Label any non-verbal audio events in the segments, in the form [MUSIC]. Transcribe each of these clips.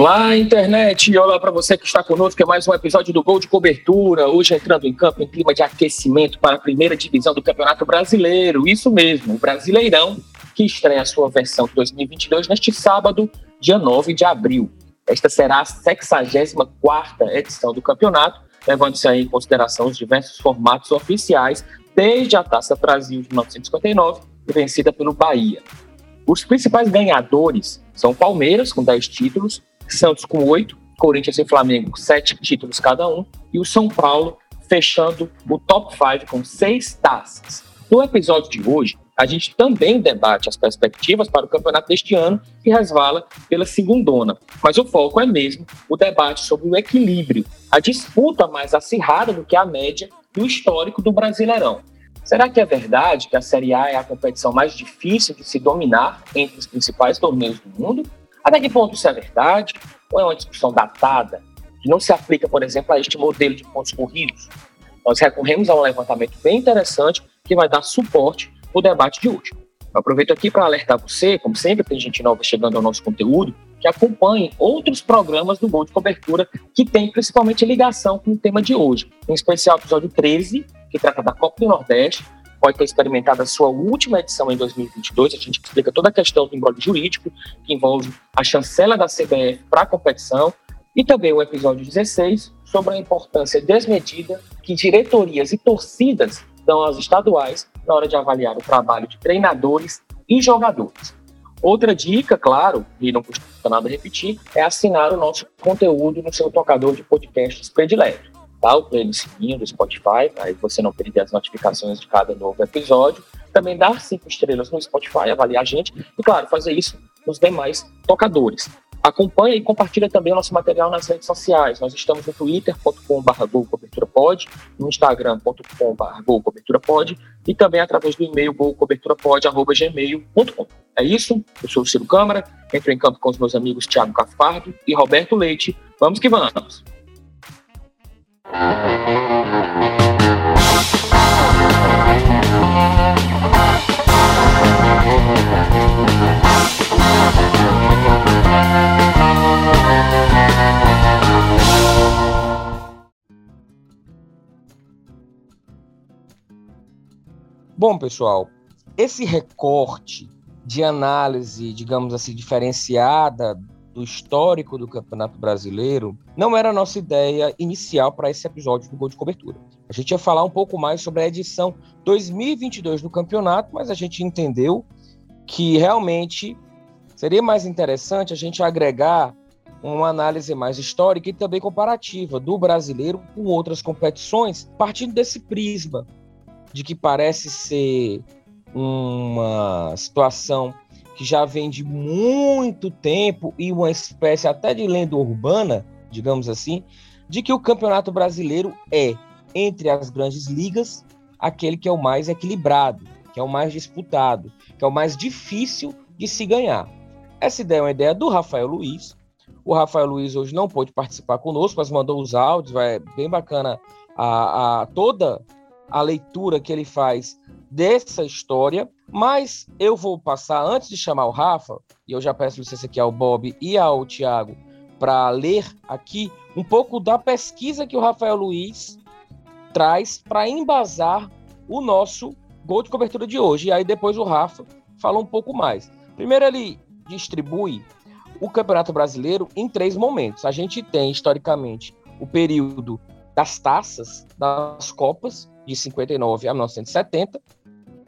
Olá, internet! Olá para você que está conosco. É mais um episódio do Gol de Cobertura. Hoje entrando em campo em clima de aquecimento para a primeira divisão do Campeonato Brasileiro. Isso mesmo, o Brasileirão, que estreia a sua versão 2022 neste sábado, dia 9 de abril. Esta será a 64 edição do campeonato, levando-se em consideração os diversos formatos oficiais, desde a Taça Brasil de 1959, vencida pelo Bahia. Os principais ganhadores são Palmeiras, com 10 títulos, Santos com oito, Corinthians e Flamengo sete títulos cada um, e o São Paulo fechando o top 5 com seis taças. No episódio de hoje, a gente também debate as perspectivas para o campeonato deste ano, que resvala pela segundona. Mas o foco é mesmo o debate sobre o equilíbrio, a disputa mais acirrada do que a média e o histórico do Brasileirão. Será que é verdade que a Série A é a competição mais difícil de se dominar entre os principais torneios do mundo? Até que ponto isso é verdade? Ou é uma discussão datada, que não se aplica, por exemplo, a este modelo de pontos corridos? Nós recorremos a um levantamento bem interessante que vai dar suporte ao debate de hoje. Eu aproveito aqui para alertar você, como sempre tem gente nova chegando ao nosso conteúdo, que acompanhe outros programas do Gol de Cobertura que tem principalmente ligação com o tema de hoje. Em especial o episódio 13, que trata da Copa do Nordeste, pode ter experimentado a sua última edição em 2022. A gente explica toda a questão do embrólio jurídico, que envolve a chancela da CBF para a competição, e também o episódio 16, sobre a importância desmedida que diretorias e torcidas dão aos estaduais na hora de avaliar o trabalho de treinadores e jogadores. Outra dica, claro, e não custa nada repetir, é assinar o nosso conteúdo no seu tocador de podcasts predileto dar o play no sininho do Spotify, para você não perder as notificações de cada novo episódio. Também dar cinco estrelas no Spotify, avaliar a gente. E, claro, fazer isso nos demais tocadores. Acompanhe e compartilhe também o nosso material nas redes sociais. Nós estamos no twitter.com.br golcoberturapod, no instagram.com.br golcoberturapod e também através do e-mail golcoberturapod.gmail.com. É isso, eu sou o Ciro Câmara, entro em campo com os meus amigos Thiago Cafardo e Roberto Leite. Vamos que vamos! Bom, pessoal, esse recorte de análise, digamos assim, diferenciada do histórico do Campeonato Brasileiro, não era a nossa ideia inicial para esse episódio do Gol de Cobertura. A gente ia falar um pouco mais sobre a edição 2022 do campeonato, mas a gente entendeu que realmente seria mais interessante a gente agregar uma análise mais histórica e também comparativa do brasileiro com outras competições, partindo desse prisma de que parece ser uma situação que já vem de muito tempo e uma espécie até de lenda urbana, digamos assim, de que o Campeonato Brasileiro é, entre as grandes ligas, aquele que é o mais equilibrado, que é o mais disputado, que é o mais difícil de se ganhar. Essa ideia é uma ideia do Rafael Luiz. O Rafael Luiz hoje não pôde participar conosco, mas mandou os áudios, é bem bacana a, a toda a leitura que ele faz dessa história. Mas eu vou passar, antes de chamar o Rafa, e eu já peço licença aqui ao Bob e ao Tiago, para ler aqui um pouco da pesquisa que o Rafael Luiz traz para embasar o nosso gol de cobertura de hoje. E aí depois o Rafa fala um pouco mais. Primeiro ele distribui o Campeonato Brasileiro em três momentos. A gente tem, historicamente, o período das taças, das Copas, de 59 a 1970,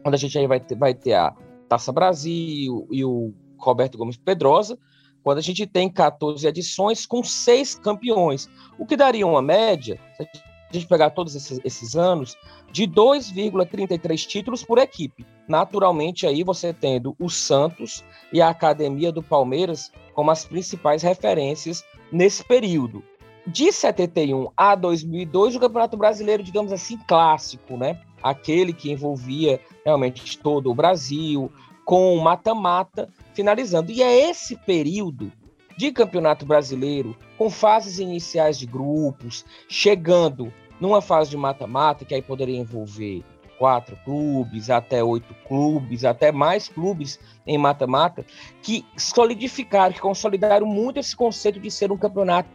onde a gente aí vai ter, vai ter a Taça Brasil e o Roberto Gomes Pedrosa, quando a gente tem 14 edições com seis campeões, o que daria uma média, se a gente pegar todos esses, esses anos, de 2,33 títulos por equipe. Naturalmente, aí você tendo o Santos e a Academia do Palmeiras como as principais referências nesse período. De 71 a 2002, o Campeonato Brasileiro, digamos assim, clássico, né? aquele que envolvia realmente todo o Brasil, com mata-mata, finalizando. E é esse período de campeonato brasileiro, com fases iniciais de grupos, chegando numa fase de mata-mata, que aí poderia envolver quatro clubes, até oito clubes, até mais clubes em mata-mata, que solidificaram, que consolidaram muito esse conceito de ser um campeonato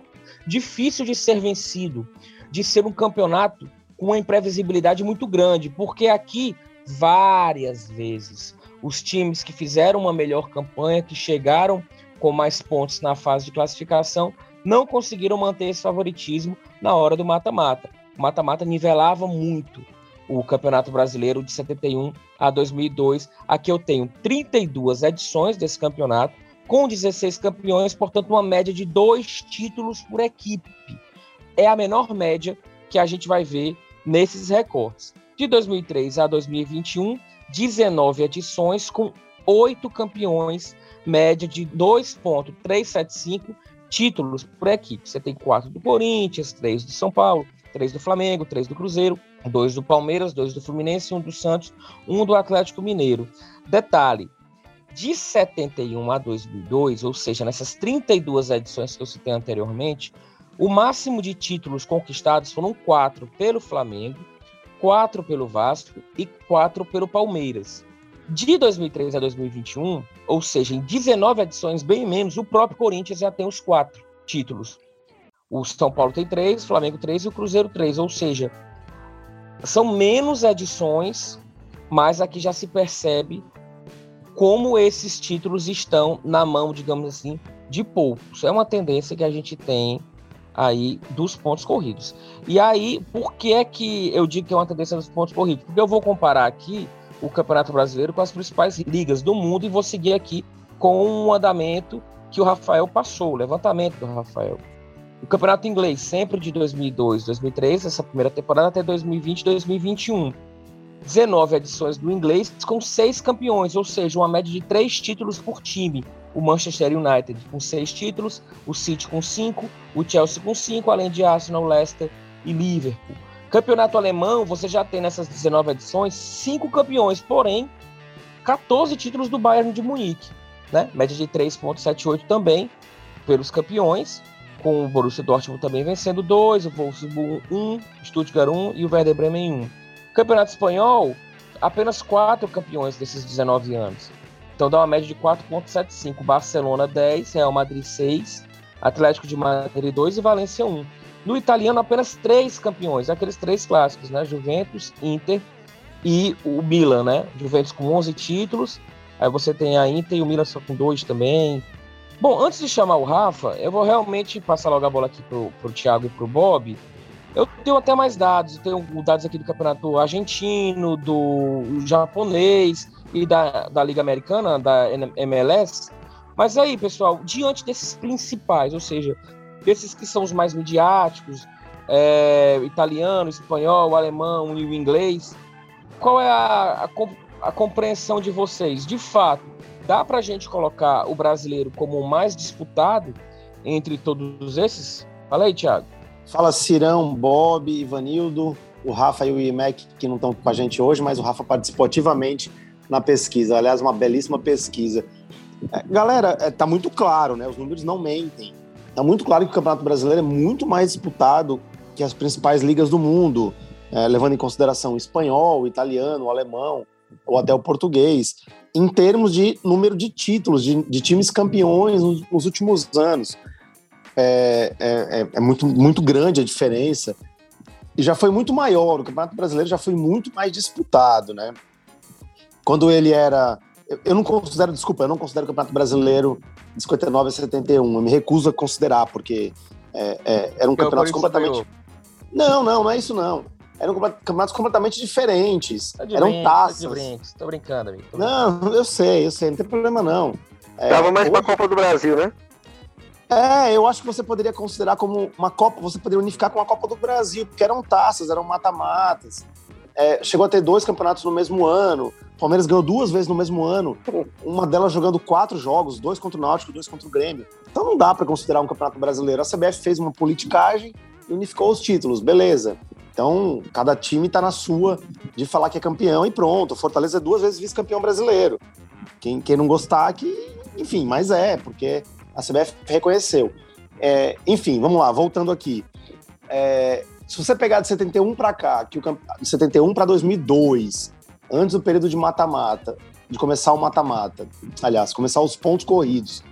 difícil de ser vencido, de ser um campeonato com uma imprevisibilidade muito grande, porque aqui várias vezes os times que fizeram uma melhor campanha, que chegaram com mais pontos na fase de classificação, não conseguiram manter esse favoritismo na hora do mata-mata. O mata-mata nivelava muito o Campeonato Brasileiro de 71 a 2002. Aqui eu tenho 32 edições desse campeonato, com 16 campeões, portanto, uma média de dois títulos por equipe. É a menor média que a gente vai ver nesses recortes. De 2003 a 2021, 19 edições com oito campeões, média de 2,375 títulos por equipe. Você tem quatro do Corinthians, três do São Paulo, três do Flamengo, três do Cruzeiro, dois do Palmeiras, dois do Fluminense, um do Santos, um do Atlético Mineiro. Detalhe, de 71 a 2002, ou seja, nessas 32 edições que eu citei anteriormente, o máximo de títulos conquistados foram quatro pelo Flamengo, quatro pelo Vasco e quatro pelo Palmeiras. De 2003 a 2021, ou seja, em 19 edições, bem menos, o próprio Corinthians já tem os quatro títulos. O São Paulo tem três, o Flamengo três e o Cruzeiro três. Ou seja, são menos edições, mas aqui já se percebe como esses títulos estão na mão, digamos assim, de poucos. É uma tendência que a gente tem aí dos pontos corridos. E aí, por que é que eu digo que é uma tendência dos pontos corridos? Porque eu vou comparar aqui o Campeonato Brasileiro com as principais ligas do mundo e vou seguir aqui com um andamento que o Rafael passou, o levantamento do Rafael. O campeonato inglês, sempre de 2002, 2003, essa primeira temporada até 2020, 2021. 19 edições do inglês com seis campeões, ou seja, uma média de três títulos por time. O Manchester United com seis títulos, o City com cinco, o Chelsea com cinco, além de Arsenal, Leicester e Liverpool. Campeonato alemão, você já tem nessas 19 edições cinco campeões, porém 14 títulos do Bayern de Munique, né? Média de 3.78 também pelos campeões com o Borussia Dortmund também vencendo dois, o Wolfsburg um, Stuttgart um e o Werder Bremen um. Campeonato espanhol, apenas quatro campeões desses 19 anos. Então dá uma média de 4.75. Barcelona 10, Real Madrid 6, Atlético de Madrid 2 e Valência 1. No italiano, apenas três campeões, aqueles três clássicos, né? Juventus, Inter e o Milan, né? Juventus com 11 títulos. Aí você tem a Inter e o Milan só com dois também. Bom, antes de chamar o Rafa, eu vou realmente passar logo a bola aqui pro, pro Thiago e pro Bob. Eu tenho até mais dados, eu tenho dados aqui do campeonato argentino, do japonês e da, da Liga Americana, da MLS. Mas aí, pessoal, diante desses principais, ou seja, desses que são os mais midiáticos, é, italiano, espanhol, alemão e o inglês, qual é a, a, a compreensão de vocês? De fato, dá para a gente colocar o brasileiro como o mais disputado entre todos esses? Fala aí, Thiago. Fala Cirão, Bob, Ivanildo, o Rafa e o IMEC, que não estão com a gente hoje, mas o Rafa participou ativamente na pesquisa. Aliás, uma belíssima pesquisa. É, galera, é, tá muito claro, né? Os números não mentem. Tá muito claro que o Campeonato Brasileiro é muito mais disputado que as principais ligas do mundo, é, levando em consideração o espanhol, o italiano, o alemão ou até o português em termos de número de títulos, de, de times campeões nos, nos últimos anos. É, é, é, muito, muito grande a diferença. E já foi muito maior, o Campeonato Brasileiro já foi muito mais disputado, né? Quando ele era. Eu, eu não considero, desculpa, eu não considero o Campeonato Brasileiro de 59 a 71. Eu me recuso a considerar, porque é, é, era um campeonato completamente. Não, não, não é isso não eram campeonatos completamente diferentes. Tá eram brinco, taças. Tá brinco, tô brincando, amigo. Tô brincando. Não, eu sei, eu sei, não tem problema não. É, Tava mais hoje... pra Copa do Brasil, né? É, eu acho que você poderia considerar como uma Copa, você poderia unificar com a Copa do Brasil, porque eram taças, eram mata-matas. É, chegou a ter dois campeonatos no mesmo ano. O Palmeiras ganhou duas vezes no mesmo ano. Uma delas jogando quatro jogos, dois contra o Náutico, dois contra o Grêmio. Então não dá para considerar um campeonato brasileiro. A CBF fez uma politicagem e unificou os títulos, beleza. Então, cada time está na sua de falar que é campeão e pronto. Fortaleza é duas vezes vice-campeão brasileiro. Quem, quem não gostar, que, enfim, mas é, porque a CBF reconheceu. É, enfim, vamos lá, voltando aqui. É, Se você pegar de 71 para cá, que o de 71 para 2002, antes do período de mata-mata, de começar o mata-mata, aliás, começar os pontos corridos,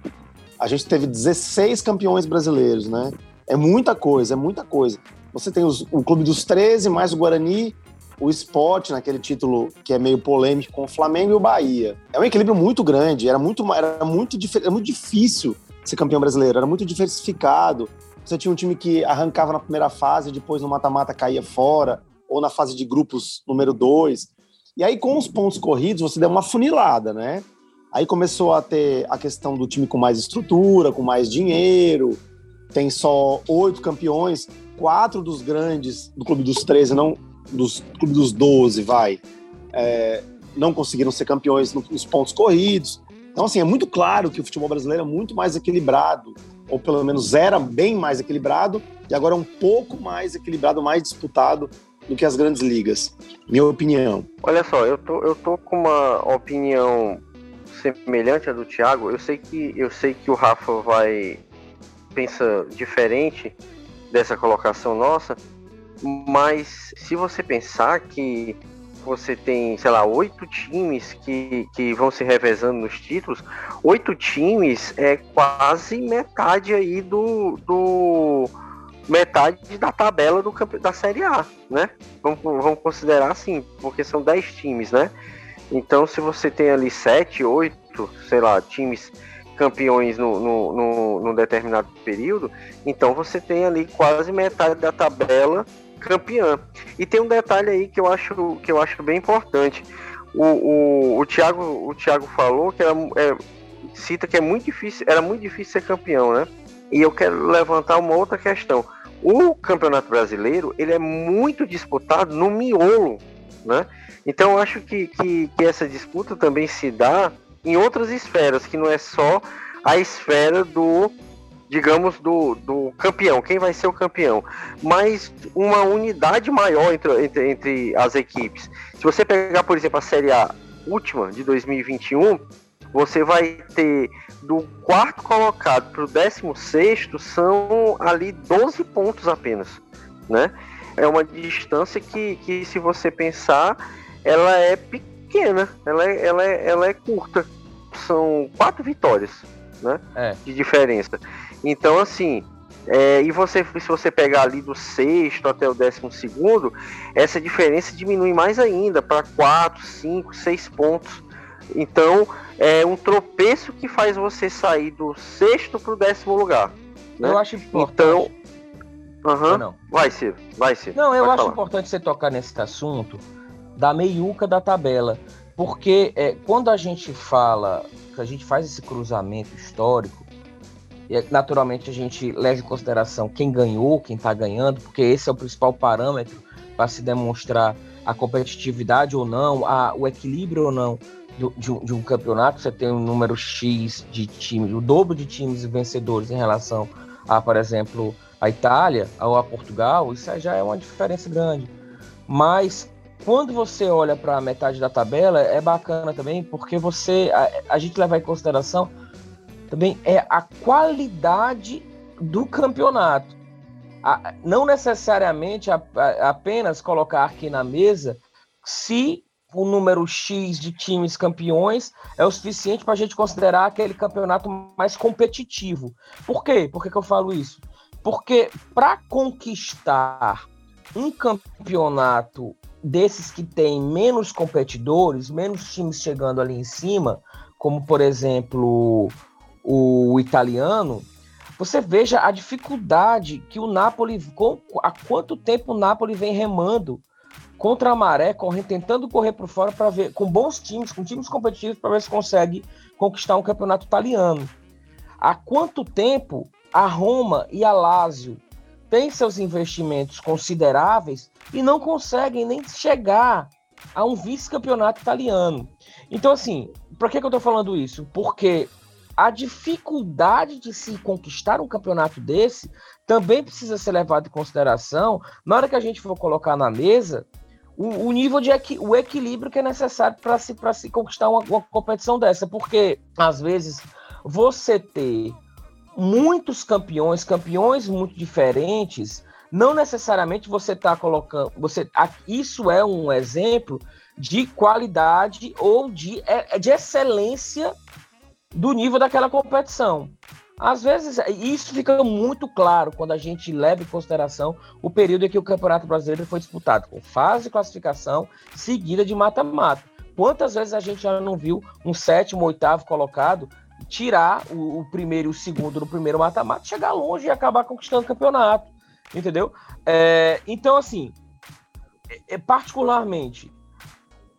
a gente teve 16 campeões brasileiros, né? É muita coisa, é muita coisa. Você tem os, o Clube dos 13, mais o Guarani, o Sport, naquele título que é meio polêmico, com o Flamengo e o Bahia. É um equilíbrio muito grande, era muito, era muito, era muito difícil ser campeão brasileiro, era muito diversificado. Você tinha um time que arrancava na primeira fase, depois no mata-mata caía fora, ou na fase de grupos número dois. E aí, com os pontos corridos, você deu uma funilada, né? Aí começou a ter a questão do time com mais estrutura, com mais dinheiro. Tem só oito campeões, quatro dos grandes do Clube dos 13, não dos Clube dos 12, vai, é, não conseguiram ser campeões nos pontos corridos. Então, assim, é muito claro que o futebol brasileiro é muito mais equilibrado, ou pelo menos era bem mais equilibrado, e agora é um pouco mais equilibrado, mais disputado do que as grandes ligas. Minha opinião. Olha só, eu tô, eu tô com uma opinião semelhante à do Thiago. Eu sei que eu sei que o Rafa vai pensa diferente dessa colocação nossa, mas se você pensar que você tem, sei lá, oito times que, que vão se revezando nos títulos, oito times é quase metade aí do, do metade da tabela do da Série A, né? Vamos, vamos considerar assim, porque são 10 times, né? Então, se você tem ali 7, 8, sei lá, times campeões no, no, no, no, determinado período, então você tem ali quase metade da tabela campeã. E tem um detalhe aí que eu acho, que eu acho bem importante. O, o, o, Thiago, o Thiago falou que era, é, cita que é muito difícil, era muito difícil ser campeão, né? E eu quero levantar uma outra questão. O Campeonato Brasileiro ele é muito disputado no miolo, né? Então eu acho que, que, que essa disputa também se dá em outras esferas, que não é só a esfera do, digamos, do, do campeão, quem vai ser o campeão, mas uma unidade maior entre, entre, entre as equipes. Se você pegar, por exemplo, a Série A última de 2021, você vai ter do quarto colocado para o décimo sexto são ali 12 pontos apenas, né? É uma distância que, que se você pensar, ela é pequena, ela é, ela é, ela é curta. São quatro vitórias, né? É. De diferença. Então, assim, é, e você, se você pegar ali do sexto até o décimo segundo, essa diferença diminui mais ainda para quatro, cinco, seis pontos. Então, é um tropeço que faz você sair do sexto para o décimo lugar. Né? Eu acho importante. Então, uhum. não. vai ser, vai ser. Não, eu acho falar. importante você tocar nesse assunto da meiuca da tabela, porque é, quando a gente fala, que a gente faz esse cruzamento histórico, e naturalmente a gente leva em consideração quem ganhou, quem está ganhando, porque esse é o principal parâmetro para se demonstrar a competitividade ou não, a, o equilíbrio ou não de, de, um, de, um, campeonato, você tem um número X de times, o dobro de times vencedores em relação a, por exemplo, a Itália ou a Portugal, isso já é uma diferença grande. Mas quando você olha para a metade da tabela, é bacana também, porque você a, a gente leva em consideração também é a qualidade do campeonato. A, não necessariamente a, apenas colocar aqui na mesa se o número X de times campeões é o suficiente para a gente considerar aquele campeonato mais competitivo. Por quê? Por que, que eu falo isso? Porque para conquistar um campeonato desses que tem menos competidores, menos times chegando ali em cima, como por exemplo o italiano, você veja a dificuldade que o Napoli, com, há quanto tempo o Napoli vem remando contra a maré, correndo, tentando correr por fora para ver, com bons times, com times competitivos, para ver se consegue conquistar um campeonato italiano. Há quanto tempo a Roma e a Lazio têm seus investimentos consideráveis e não conseguem nem chegar a um vice-campeonato italiano. Então, assim, por que, que eu estou falando isso? Porque a dificuldade de se conquistar um campeonato desse também precisa ser levado em consideração na hora que a gente for colocar na mesa o, o nível de equi, o equilíbrio que é necessário para se, se conquistar uma, uma competição dessa, porque às vezes você ter muitos campeões, campeões muito diferentes, não necessariamente você está colocando. Você, isso é um exemplo de qualidade ou de, é, de excelência do nível daquela competição. Às vezes, isso fica muito claro quando a gente leva em consideração o período em que o Campeonato Brasileiro foi disputado, com fase de classificação seguida de mata-mata. Quantas vezes a gente já não viu um sétimo, oitavo colocado tirar o, o primeiro e o segundo no primeiro mata-mata, chegar longe e acabar conquistando o campeonato, entendeu? É, então, assim, é, particularmente,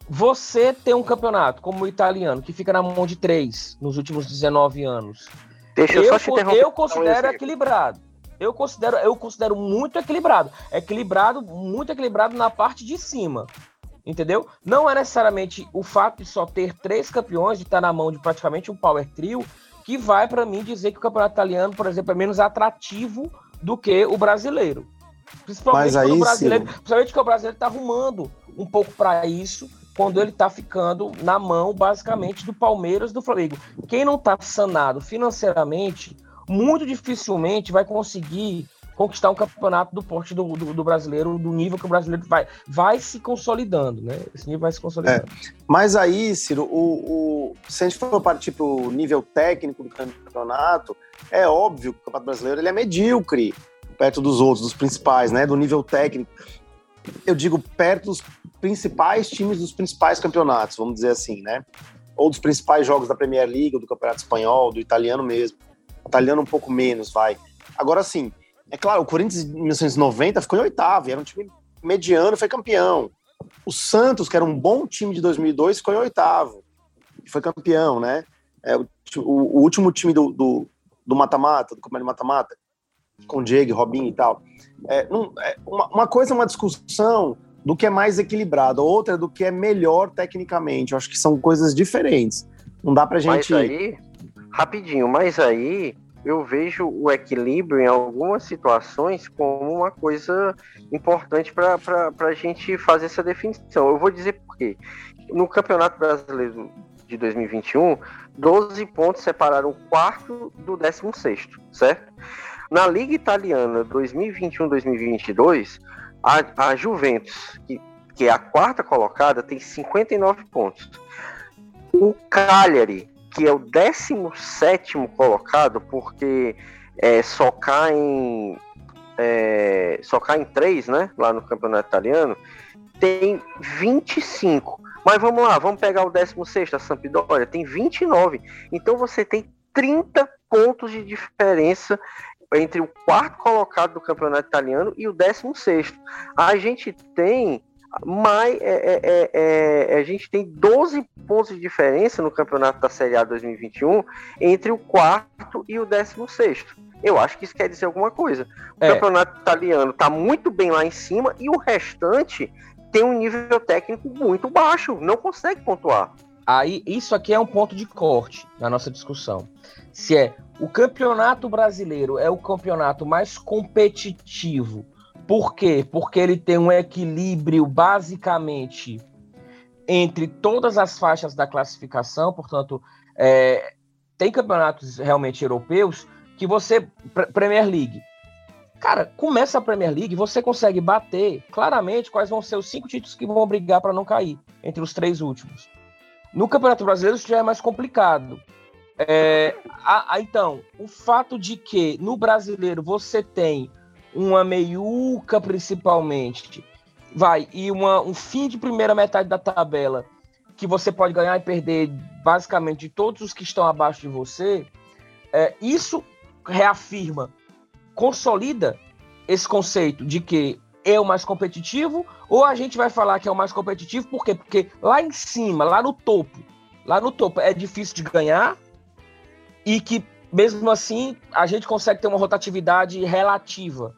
você tem um campeonato como o italiano, que fica na mão de três nos últimos 19 anos. Deixa eu, eu só te interromper. Eu considero equilibrado. Eu considero, eu considero muito equilibrado. Equilibrado, muito equilibrado na parte de cima. Entendeu? Não é necessariamente o fato de só ter três campeões, de estar na mão de praticamente um power trio, que vai para mim dizer que o campeonato italiano, por exemplo, é menos atrativo do que o brasileiro. Principalmente Mas aí, o brasileiro, principalmente que o brasileiro está arrumando um pouco para isso quando ele está ficando na mão, basicamente, do Palmeiras do Flamengo. Quem não está sanado financeiramente, muito dificilmente vai conseguir conquistar um campeonato do porte do, do, do, brasileiro, do nível que o brasileiro vai, vai se consolidando, né? Esse nível vai se consolidando. É. Mas aí, Ciro, o, o, se a gente for partir para o nível técnico do campeonato, é óbvio que o campeonato brasileiro ele é medíocre perto dos outros, dos principais, né? Do nível técnico. Eu digo perto dos principais times dos principais campeonatos, vamos dizer assim, né? Ou dos principais jogos da Premier League, do Campeonato Espanhol, do italiano mesmo. Italiano um pouco menos, vai. Agora, sim, é claro, o Corinthians em 1990 ficou em oitavo, era um time mediano foi campeão. O Santos, que era um bom time de 2002, ficou em oitavo e foi campeão, né? É, o, o, último time do mata-mata, do, do Campeonato Mata-Mata, com Diego, Robinho e tal. É, não, é, uma, uma, coisa é uma discussão do que é mais equilibrado, outra é do que é melhor tecnicamente. Eu acho que são coisas diferentes. Não dá pra gente. Mas aí, rapidinho, mas aí eu vejo o equilíbrio em algumas situações como uma coisa importante para a gente fazer essa definição. Eu vou dizer por quê. No Campeonato Brasileiro de 2021, 12 pontos separaram o quarto do 16, certo? Na Liga Italiana 2021-2022, a, a Juventus, que, que é a quarta colocada, tem 59 pontos. O Cagliari, que é o 17 colocado, porque é, só cai é, só cai em 3, né? Lá no campeonato italiano, tem 25. Mas vamos lá, vamos pegar o 16, a Sampdoria, tem 29. Então você tem 30 pontos de diferença entre o quarto colocado do campeonato italiano e o 16. A gente tem mais é, é, é, é, a gente tem 12 pontos de diferença no campeonato da Série A 2021 entre o quarto e o 16. Eu acho que isso quer dizer alguma coisa. O é. campeonato italiano está muito bem lá em cima e o restante tem um nível técnico muito baixo, não consegue pontuar. Aí, isso aqui é um ponto de corte na nossa discussão. Se é o campeonato brasileiro é o campeonato mais competitivo por quê? Porque ele tem um equilíbrio basicamente entre todas as faixas da classificação, portanto, é, tem campeonatos realmente europeus que você. Premier League. Cara, começa a Premier League, você consegue bater claramente quais vão ser os cinco títulos que vão brigar para não cair entre os três últimos. No Campeonato Brasileiro isso já é mais complicado. É, a, a, então, o fato de que no brasileiro você tem uma meiuca principalmente, vai, e uma, um fim de primeira metade da tabela que você pode ganhar e perder basicamente de todos os que estão abaixo de você, é, isso reafirma, consolida esse conceito de que é o mais competitivo, ou a gente vai falar que é o mais competitivo, por quê? Porque lá em cima, lá no topo, lá no topo é difícil de ganhar e que mesmo assim a gente consegue ter uma rotatividade relativa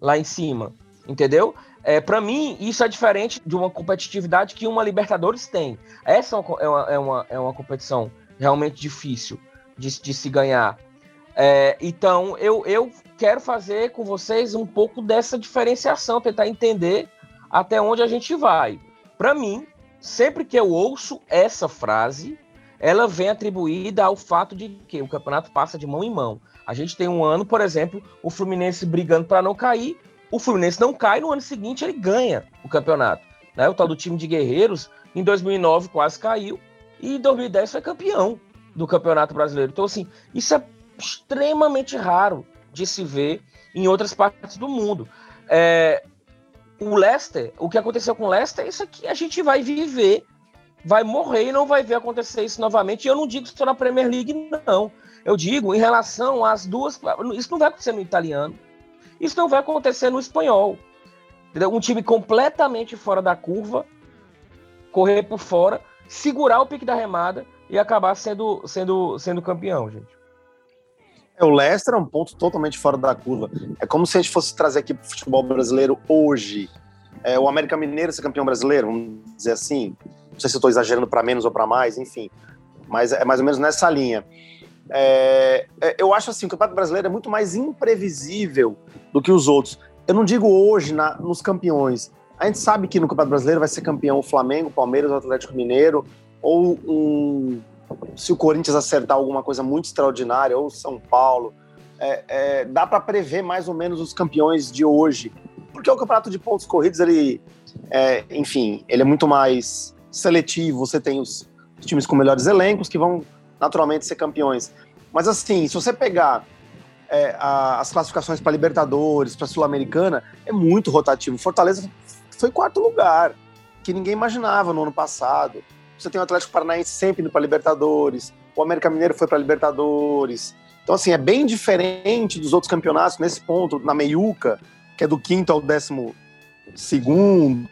lá em cima, entendeu? É, para mim, isso é diferente de uma competitividade que uma Libertadores tem. Essa é uma, é uma, é uma competição realmente difícil de, de se ganhar. É, então, eu, eu quero fazer com vocês um pouco dessa diferenciação, tentar entender até onde a gente vai. Para mim, sempre que eu ouço essa frase, ela vem atribuída ao fato de que o campeonato passa de mão em mão. A gente tem um ano, por exemplo, o Fluminense brigando para não cair, o Fluminense não cai, no ano seguinte ele ganha o campeonato. Né? O tal do time de guerreiros, em 2009 quase caiu, e em 2010 foi campeão do Campeonato Brasileiro. Então, assim, isso é extremamente raro de se ver em outras partes do mundo. É, o Leicester, o que aconteceu com o Leicester, isso aqui a gente vai viver, vai morrer e não vai ver acontecer isso novamente. E eu não digo isso na Premier League, não. Eu digo em relação às duas. Isso não vai acontecer no italiano, isso não vai acontecer no espanhol. Um time completamente fora da curva, correr por fora, segurar o pique da remada e acabar sendo, sendo, sendo campeão, gente. O Leicester é um ponto totalmente fora da curva. É como se a gente fosse trazer aqui para o futebol brasileiro hoje. É, o América Mineiro ser campeão brasileiro, vamos dizer assim. Não sei se estou exagerando para menos ou para mais, enfim. Mas é mais ou menos nessa linha. É, é, eu acho assim, o Campeonato Brasileiro é muito mais imprevisível do que os outros. Eu não digo hoje na, nos campeões. A gente sabe que no Campeonato Brasileiro vai ser campeão o Flamengo, o Palmeiras, o Atlético Mineiro, ou um, se o Corinthians acertar alguma coisa muito extraordinária, ou São Paulo, é, é, dá para prever mais ou menos os campeões de hoje. Porque o campeonato de pontos corridos, ele, é, enfim, ele é muito mais seletivo. Você tem os, times com melhores elencos que vão naturalmente ser campeões. Mas assim, se você pegar é, a, as classificações para Libertadores, para Sul-Americana, é muito rotativo. Fortaleza foi quarto lugar, que ninguém imaginava no ano passado. Você tem o Atlético Paranaense sempre indo para Libertadores, o América Mineiro foi para Libertadores. Então, assim, é bem diferente dos outros campeonatos nesse ponto, na meiuca, que é do quinto ao décimo segundo,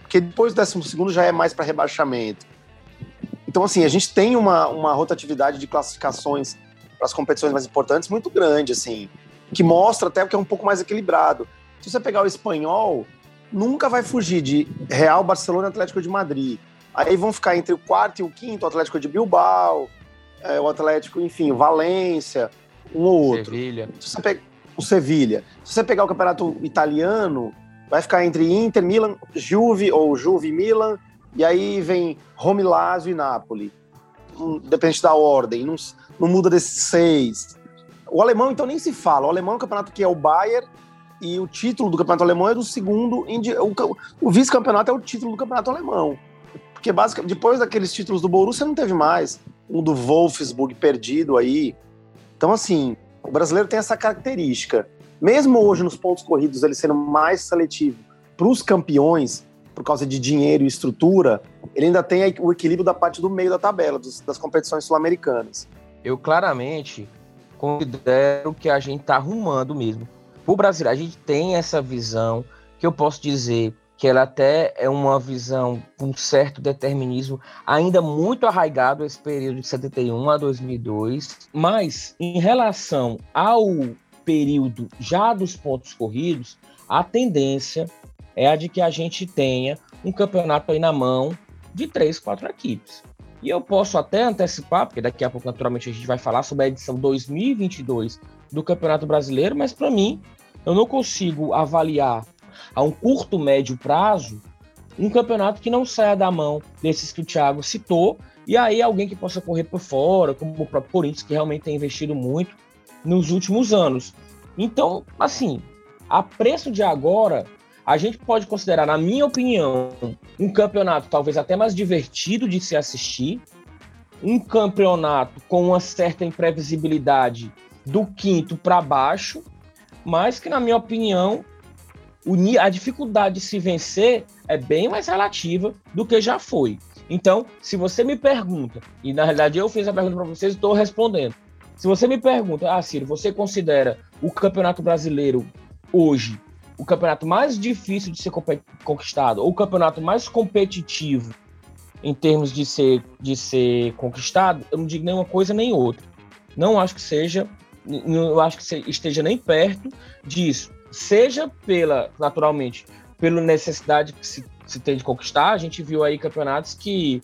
porque depois do décimo segundo já é mais para rebaixamento. Então, assim, a gente tem uma, uma rotatividade de classificações para as competições mais importantes muito grande, assim, que mostra até que é um pouco mais equilibrado. Se você pegar o espanhol, nunca vai fugir de Real, Barcelona e Atlético de Madrid. Aí vão ficar entre o quarto e o quinto, o Atlético de Bilbao, é, o Atlético, enfim, Valência, um ou outro. Sevilha. Se você pega, o Sevilha. Se você pegar o campeonato italiano, vai ficar entre Inter, Milan, Juve ou Juve Milan, e aí vem Rome, Lazio e Napoli. Hum, depende da ordem, não, não muda desses seis. O alemão, então, nem se fala. O alemão é um campeonato que é o Bayern e o título do campeonato alemão é do segundo. O, o vice-campeonato é o título do campeonato alemão. Porque, basicamente, depois daqueles títulos do Borussia, não teve mais. Um do Wolfsburg perdido aí. Então, assim, o brasileiro tem essa característica. Mesmo hoje, nos pontos corridos, ele sendo mais seletivo para os campeões, por causa de dinheiro e estrutura, ele ainda tem o equilíbrio da parte do meio da tabela, dos, das competições sul-americanas. Eu claramente considero que a gente está arrumando mesmo. O Brasil, a gente tem essa visão que eu posso dizer que ela até é uma visão com um certo determinismo, ainda muito arraigado esse período de 71 a 2002, mas em relação ao período já dos pontos corridos, a tendência é a de que a gente tenha um campeonato aí na mão de três, quatro equipes. E eu posso até antecipar, porque daqui a pouco, naturalmente, a gente vai falar sobre a edição 2022 do Campeonato Brasileiro, mas para mim, eu não consigo avaliar a um curto, médio prazo um campeonato que não saia da mão desses que o Thiago citou, e aí alguém que possa correr por fora, como o próprio Corinthians, que realmente tem investido muito nos últimos anos. Então, assim, a preço de agora, a gente pode considerar, na minha opinião, um campeonato talvez até mais divertido de se assistir, um campeonato com uma certa imprevisibilidade do quinto para baixo, mas que, na minha opinião, a dificuldade de se vencer é bem mais relativa do que já foi. Então, se você me pergunta, e na realidade eu fiz a pergunta para vocês e estou respondendo. Se você me pergunta, ah, Ciro, você considera o Campeonato Brasileiro hoje o campeonato mais difícil de ser conquistado, ou o campeonato mais competitivo em termos de ser, de ser conquistado, eu não digo nenhuma coisa nem outra. Não acho que seja, não acho que esteja nem perto disso. Seja pela, naturalmente, pela necessidade que se, se tem de conquistar, a gente viu aí campeonatos que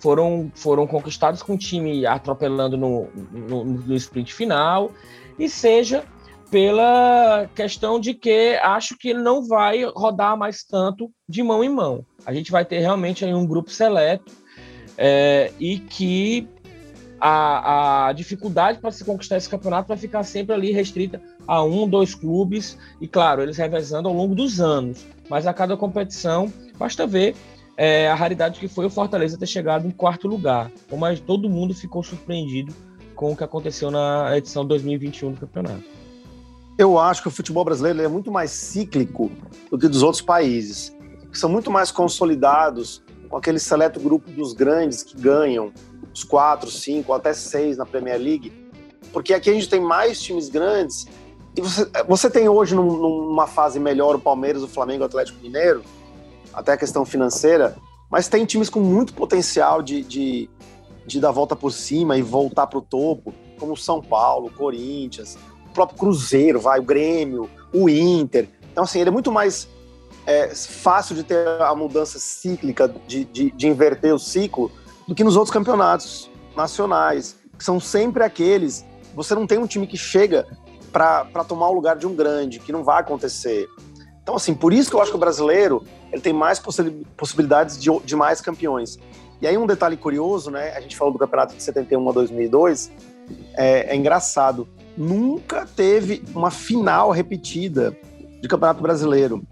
foram, foram conquistados com o time atropelando no, no, no sprint final, e seja pela questão de que acho que ele não vai rodar mais tanto de mão em mão. A gente vai ter realmente aí um grupo seleto é, e que a, a dificuldade para se conquistar esse campeonato vai ficar sempre ali restrita a um, dois clubes, e claro, eles revezando ao longo dos anos. Mas a cada competição, basta ver é, a raridade que foi o Fortaleza ter chegado em quarto lugar. Mas todo mundo ficou surpreendido com o que aconteceu na edição 2021 do campeonato. Eu acho que o futebol brasileiro é muito mais cíclico do que dos outros países, que são muito mais consolidados com aquele seleto grupo dos grandes que ganham os quatro, cinco, até seis na Premier League, porque aqui a gente tem mais times grandes e você, você tem hoje num, numa fase melhor o Palmeiras, o Flamengo, o Atlético Mineiro, até a questão financeira, mas tem times com muito potencial de, de, de dar volta por cima e voltar para o topo, como São Paulo, Corinthians, o próprio Cruzeiro, vai, o Grêmio, o Inter. Então, assim, ele é muito mais é, fácil de ter a mudança cíclica, de, de, de inverter o ciclo, do que nos outros campeonatos nacionais, que são sempre aqueles. Você não tem um time que chega para tomar o lugar de um grande, que não vai acontecer. Então, assim, por isso que eu acho que o brasileiro ele tem mais possibilidades de, de mais campeões. E aí, um detalhe curioso, né? A gente falou do campeonato de 71 a 2002, é, é engraçado. Nunca teve uma final repetida de campeonato brasileiro.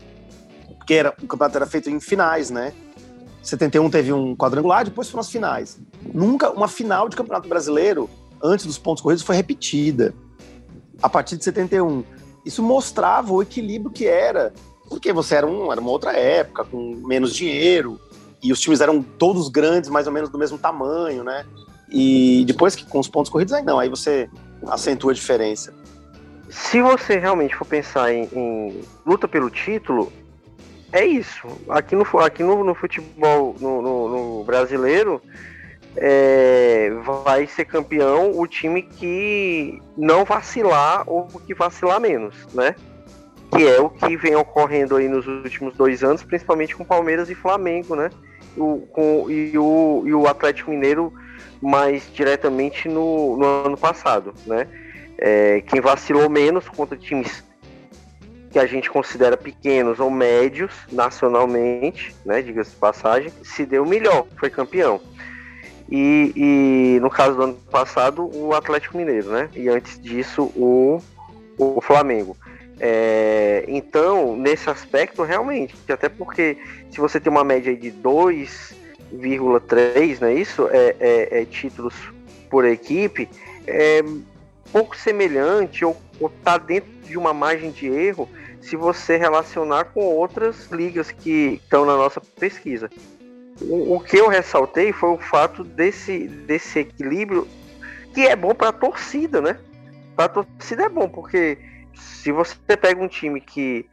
Porque era, o campeonato era feito em finais, né? 71 teve um quadrangular, depois foram as finais. Nunca uma final de campeonato brasileiro, antes dos pontos corridos, foi repetida a partir de 71. Isso mostrava o equilíbrio que era, porque você era, um, era uma outra época, com menos dinheiro, e os times eram todos grandes, mais ou menos do mesmo tamanho, né? E depois que com os pontos corridos, aí não, aí você acentua a diferença. Se você realmente for pensar em, em luta pelo título, é isso. Aqui no, aqui no, no futebol no, no, no brasileiro, é, vai ser campeão o time que não vacilar ou que vacilar menos, né? Que é o que vem ocorrendo aí nos últimos dois anos, principalmente com Palmeiras e Flamengo, né? O, com, e, o, e o Atlético Mineiro mais diretamente no, no ano passado, né? É, quem vacilou menos contra times que a gente considera pequenos ou médios nacionalmente, né? Diga-se de passagem, se deu melhor, foi campeão. E, e, no caso do ano passado, o Atlético Mineiro, né? E antes disso, o, o Flamengo. É, então, nesse aspecto, realmente, até porque se você tem uma média de 2,3, não é isso? É, é, é, títulos por equipe, é pouco semelhante ou está dentro de uma margem de erro se você relacionar com outras ligas que estão na nossa pesquisa. O, o que eu ressaltei foi o fato desse, desse equilíbrio que é bom para a torcida, né? Para a torcida é bom, porque se você pega um time que.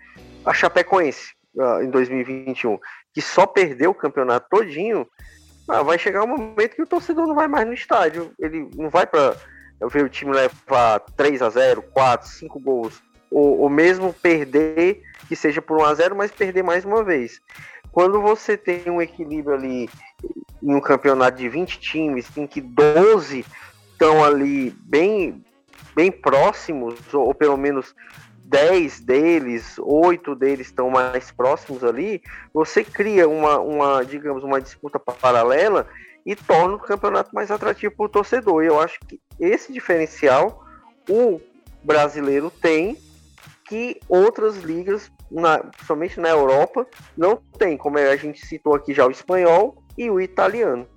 A Chapecoense, uh, em 2021, que só perdeu o campeonato todinho, ah, vai chegar um momento que o torcedor não vai mais no estádio. Ele não vai para ver o time levar 3 a 0 4, 5 gols. Ou, mesmo perder, que seja por 1 a 0 mas perder mais uma vez. Quando você tem um equilíbrio ali em um campeonato de 20 times, em que 12 estão ali bem, bem próximos, ou, ou pelo menos 10 deles, 8 deles estão mais próximos ali, você cria uma, uma, digamos, uma disputa paralela e torna o campeonato mais atrativo para o torcedor. E eu acho que esse diferencial o brasileiro tem que outras ligas na, somente na Europa, não tem, como a gente citou aqui já o espanhol e o italiano.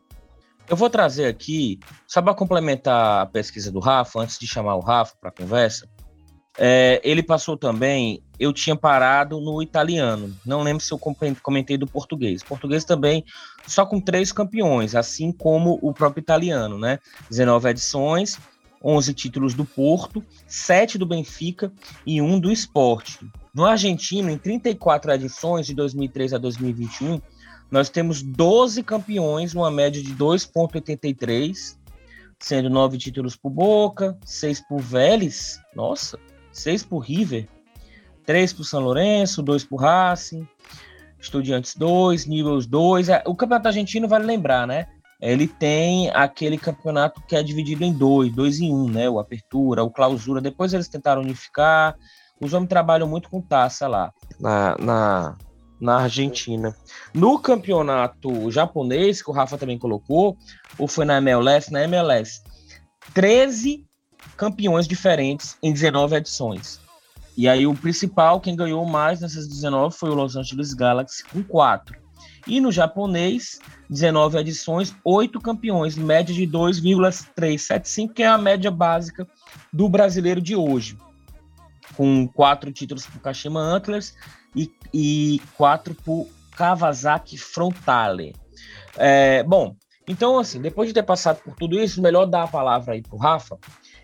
Eu vou trazer aqui, só para complementar a pesquisa do Rafa, antes de chamar o Rafa para a conversa, é, ele passou também, eu tinha parado no italiano, não lembro se eu comentei do português. Português também, só com três campeões, assim como o próprio italiano, né? 19 edições, 11 títulos do Porto, 7 do Benfica e 1 do Esporte. No Argentino, em 34 edições, de 2003 a 2021, nós temos 12 campeões, uma média de 2,83, sendo 9 títulos por Boca, 6 por Vélez, nossa, 6 por River, 3 por São Lourenço, 2 por Racing, Estudiantes 2, Newells 2. É, o campeonato argentino, vale lembrar, né? Ele tem aquele campeonato que é dividido em dois, dois em um, né? O Apertura, o Clausura. Depois eles tentaram unificar, os homens trabalham muito com taça lá, na, na, na Argentina. No campeonato japonês, que o Rafa também colocou, ou foi na MLS? Na MLS. 13 campeões diferentes em 19 edições. E aí o principal, quem ganhou mais nessas 19 foi o Los Angeles Galaxy com 4. E no japonês, 19 edições, 8 campeões, média de 2,375, que é a média básica do brasileiro de hoje. Com 4 títulos para o Kashima Antlers e, e 4 para o Kawasaki Frontale. É, bom, então assim, depois de ter passado por tudo isso, melhor dar a palavra aí para o Rafa,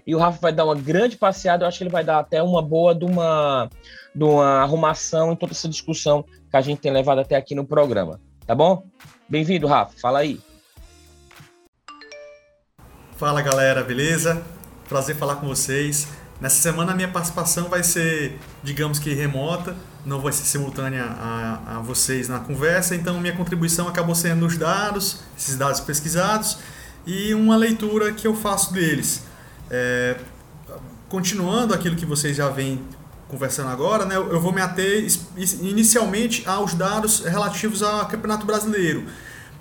e o Rafa vai dar uma grande passeada. Eu acho que ele vai dar até uma boa de uma, de uma arrumação em toda essa discussão que a gente tem levado até aqui no programa. Tá bom? Bem-vindo, Rafa. Fala aí. Fala galera, beleza? Prazer falar com vocês. Nessa semana a minha participação vai ser, digamos que remota, não vai ser simultânea a, a vocês na conversa, então minha contribuição acabou sendo os dados, esses dados pesquisados e uma leitura que eu faço deles. É, continuando aquilo que vocês já vêm conversando agora, né, eu vou me ater inicialmente aos dados relativos ao Campeonato Brasileiro.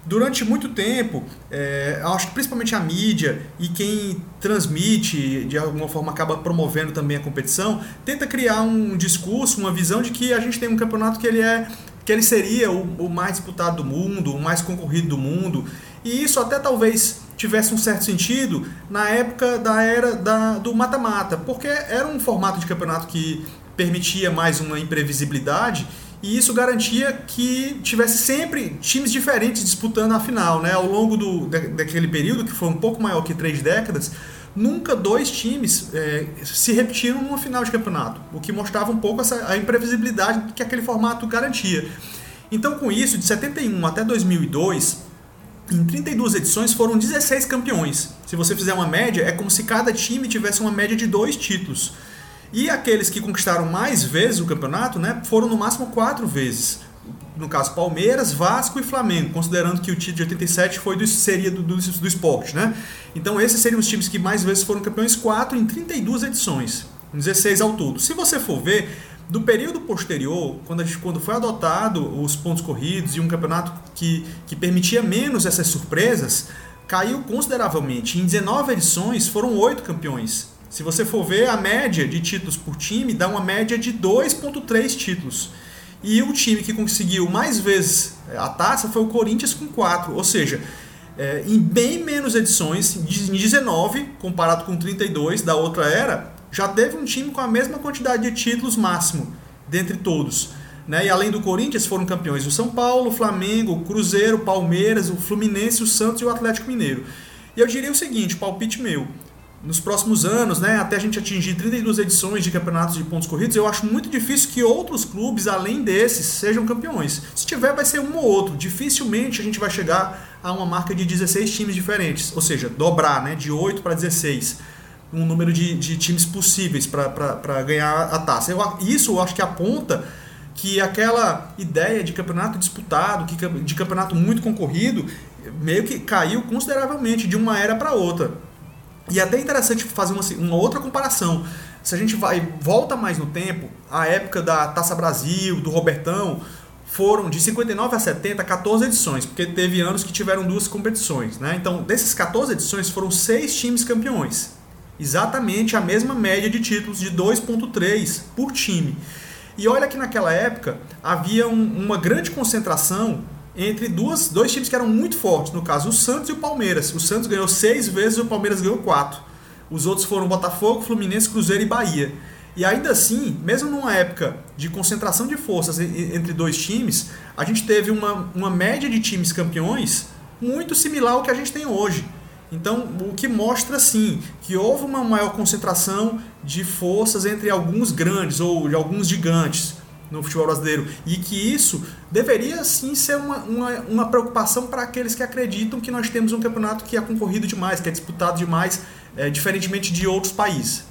Durante muito tempo, é, acho que principalmente a mídia e quem transmite, de alguma forma acaba promovendo também a competição, tenta criar um discurso, uma visão de que a gente tem um campeonato que ele é que ele seria o, o mais disputado do mundo, o mais concorrido do mundo, e isso até talvez tivesse um certo sentido na época da era da, do mata-mata, porque era um formato de campeonato que permitia mais uma imprevisibilidade e isso garantia que tivesse sempre times diferentes disputando a final. Né? Ao longo do, daquele período, que foi um pouco maior que três décadas, nunca dois times é, se repetiram numa final de campeonato, o que mostrava um pouco essa, a imprevisibilidade que aquele formato garantia. Então, com isso, de 71 até 2002, em 32 edições foram 16 campeões. Se você fizer uma média, é como se cada time tivesse uma média de dois títulos. E aqueles que conquistaram mais vezes o campeonato, né, foram no máximo quatro vezes. No caso, Palmeiras, Vasco e Flamengo, considerando que o título de 87 foi do, seria do, do, do esporte. Né? Então, esses seriam os times que mais vezes foram campeões, quatro em 32 edições, 16 ao todo. Se você for ver, do período posterior, quando, gente, quando foi adotado os pontos corridos e um campeonato que, que permitia menos essas surpresas, caiu consideravelmente. Em 19 edições foram oito campeões. Se você for ver, a média de títulos por time dá uma média de 2,3 títulos. E o time que conseguiu mais vezes a taça foi o Corinthians com 4. Ou seja, é, em bem menos edições, em 19, comparado com 32 da outra era, já teve um time com a mesma quantidade de títulos máximo dentre todos. Né? E além do Corinthians, foram campeões o São Paulo, o Flamengo, o Cruzeiro, o Palmeiras, o Fluminense, o Santos e o Atlético Mineiro. E eu diria o seguinte, palpite meu, nos próximos anos, né, até a gente atingir 32 edições de campeonatos de pontos corridos, eu acho muito difícil que outros clubes, além desses, sejam campeões. Se tiver, vai ser um ou outro. Dificilmente a gente vai chegar a uma marca de 16 times diferentes, ou seja, dobrar né, de 8 para 16 um número de, de times possíveis para ganhar a taça. Eu, isso eu acho que aponta que aquela ideia de campeonato disputado, que, de campeonato muito concorrido, meio que caiu consideravelmente de uma era para outra. E é até interessante fazer uma, uma outra comparação. Se a gente vai volta mais no tempo, a época da Taça Brasil, do Robertão, foram de 59 a 70, 14 edições, porque teve anos que tiveram duas competições. Né? Então, dessas 14 edições, foram seis times campeões exatamente a mesma média de títulos de 2.3 por time. E olha que naquela época havia um, uma grande concentração entre duas, dois times que eram muito fortes, no caso o Santos e o Palmeiras. O Santos ganhou seis vezes o Palmeiras ganhou quatro. Os outros foram Botafogo, Fluminense, Cruzeiro e Bahia. E ainda assim, mesmo numa época de concentração de forças entre dois times, a gente teve uma, uma média de times campeões muito similar ao que a gente tem hoje. Então, o que mostra sim que houve uma maior concentração de forças entre alguns grandes ou de alguns gigantes no futebol brasileiro e que isso deveria sim ser uma, uma, uma preocupação para aqueles que acreditam que nós temos um campeonato que é concorrido demais, que é disputado demais, é, diferentemente de outros países.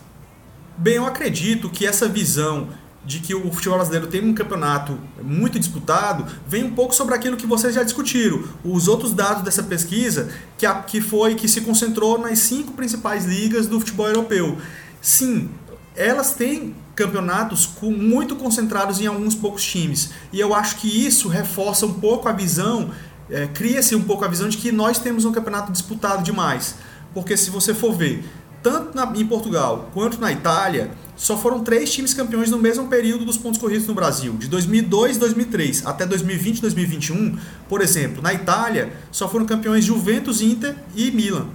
Bem, eu acredito que essa visão de que o futebol brasileiro tem um campeonato muito disputado vem um pouco sobre aquilo que vocês já discutiram. Os outros dados dessa pesquisa, que, a, que foi que se concentrou nas cinco principais ligas do futebol europeu. Sim, elas têm campeonatos com, muito concentrados em alguns poucos times. E eu acho que isso reforça um pouco a visão, é, cria-se um pouco a visão de que nós temos um campeonato disputado demais. porque se você for ver, tanto na, em Portugal quanto na Itália, só foram três times campeões no mesmo período dos pontos corridos no Brasil, de 2002 2003 até 2020 2021. Por exemplo, na Itália, só foram campeões Juventus, Inter e Milan.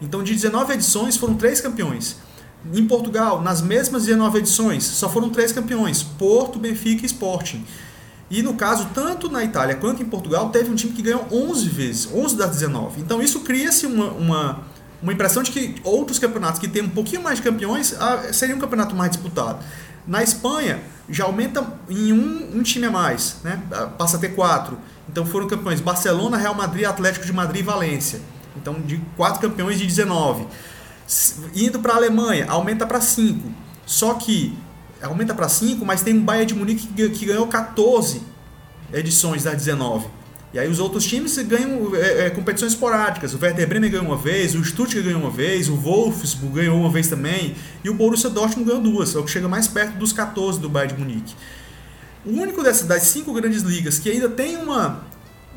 Então, de 19 edições, foram três campeões. Em Portugal, nas mesmas 19 edições, só foram três campeões: Porto, Benfica e Sporting. E no caso, tanto na Itália quanto em Portugal, teve um time que ganhou 11 vezes, 11 das 19. Então isso cria-se uma, uma, uma, impressão de que outros campeonatos que têm um pouquinho mais de campeões ah, seria um campeonato mais disputado. Na Espanha, já aumenta em um, um time a mais, né? Ah, passa a ter quatro. Então foram campeões Barcelona, Real Madrid, Atlético de Madrid e Valência. Então de quatro campeões de 19. Indo para a Alemanha, aumenta para cinco. Só que aumenta para 5, mas tem um Bayern de Munique que, que ganhou 14 edições das 19. E aí os outros times ganham é, é, competições esporádicas. O Werder Bremen ganhou uma vez, o Stuttgart ganhou uma vez, o Wolfsburg ganhou uma vez também, e o Borussia Dortmund ganhou duas, é o que chega mais perto dos 14 do Bayern de Munique. O único dessas, das cinco grandes ligas que ainda tem uma,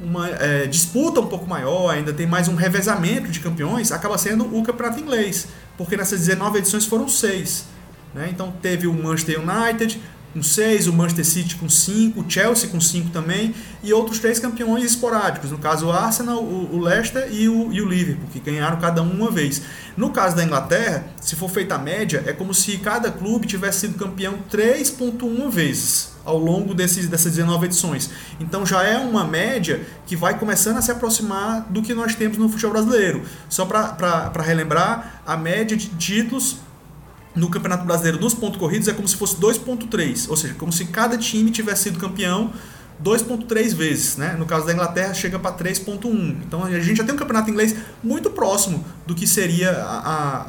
uma é, disputa um pouco maior, ainda tem mais um revezamento de campeões, acaba sendo o campeonato inglês, porque nessas 19 edições foram seis. Né? Então teve o Manchester United com 6, o Manchester City com 5, o Chelsea com 5 também, e outros três campeões esporádicos, no caso o Arsenal, o, Leicester e o, e o Liverpool, que ganharam cada um uma vez. No caso da Inglaterra, se for feita a média, é como se cada clube tivesse sido campeão 3.1 vezes ao longo desses, dessas 19 edições. Então já é uma média que vai começando a se aproximar do que nós temos no futebol brasileiro. Só para relembrar, a média de títulos no Campeonato Brasileiro nos pontos corridos é como se fosse 2.3, ou seja, como se cada time tivesse sido campeão 2.3 vezes, né? No caso da Inglaterra chega para 3.1. Então a gente já tem um campeonato inglês muito próximo do que seria a,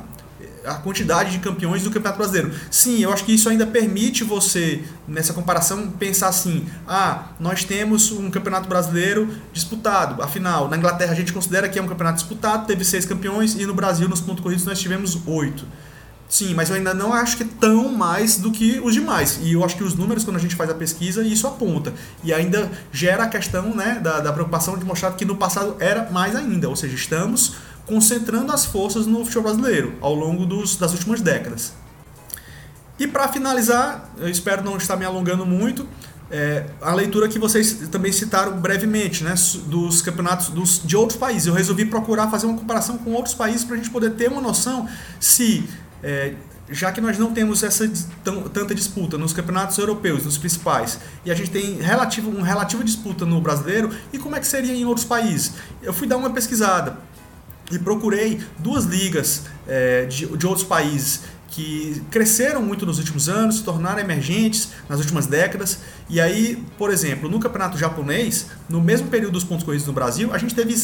a, a, quantidade de campeões do Campeonato Brasileiro. Sim, eu acho que isso ainda permite você, nessa comparação, pensar assim: ah, nós temos um Campeonato Brasileiro disputado. Afinal, na Inglaterra a gente considera que é um campeonato disputado, teve seis campeões, e no Brasil, nos pontos corridos, nós tivemos oito. Sim, mas eu ainda não acho que tão mais do que os demais. E eu acho que os números, quando a gente faz a pesquisa, isso aponta. E ainda gera a questão né, da, da preocupação de mostrar que no passado era mais ainda. Ou seja, estamos concentrando as forças no futebol brasileiro ao longo dos, das últimas décadas. E para finalizar, eu espero não estar me alongando muito, é, a leitura que vocês também citaram brevemente, né, dos campeonatos dos, de outros países. Eu resolvi procurar fazer uma comparação com outros países para a gente poder ter uma noção se é, já que nós não temos essa tanta disputa nos campeonatos europeus, nos principais, e a gente tem relativo, uma relativa disputa no brasileiro, e como é que seria em outros países? Eu fui dar uma pesquisada e procurei duas ligas é, de, de outros países que cresceram muito nos últimos anos, se tornaram emergentes nas últimas décadas. E aí, por exemplo, no campeonato japonês, no mesmo período dos pontos corridos no Brasil, a gente teve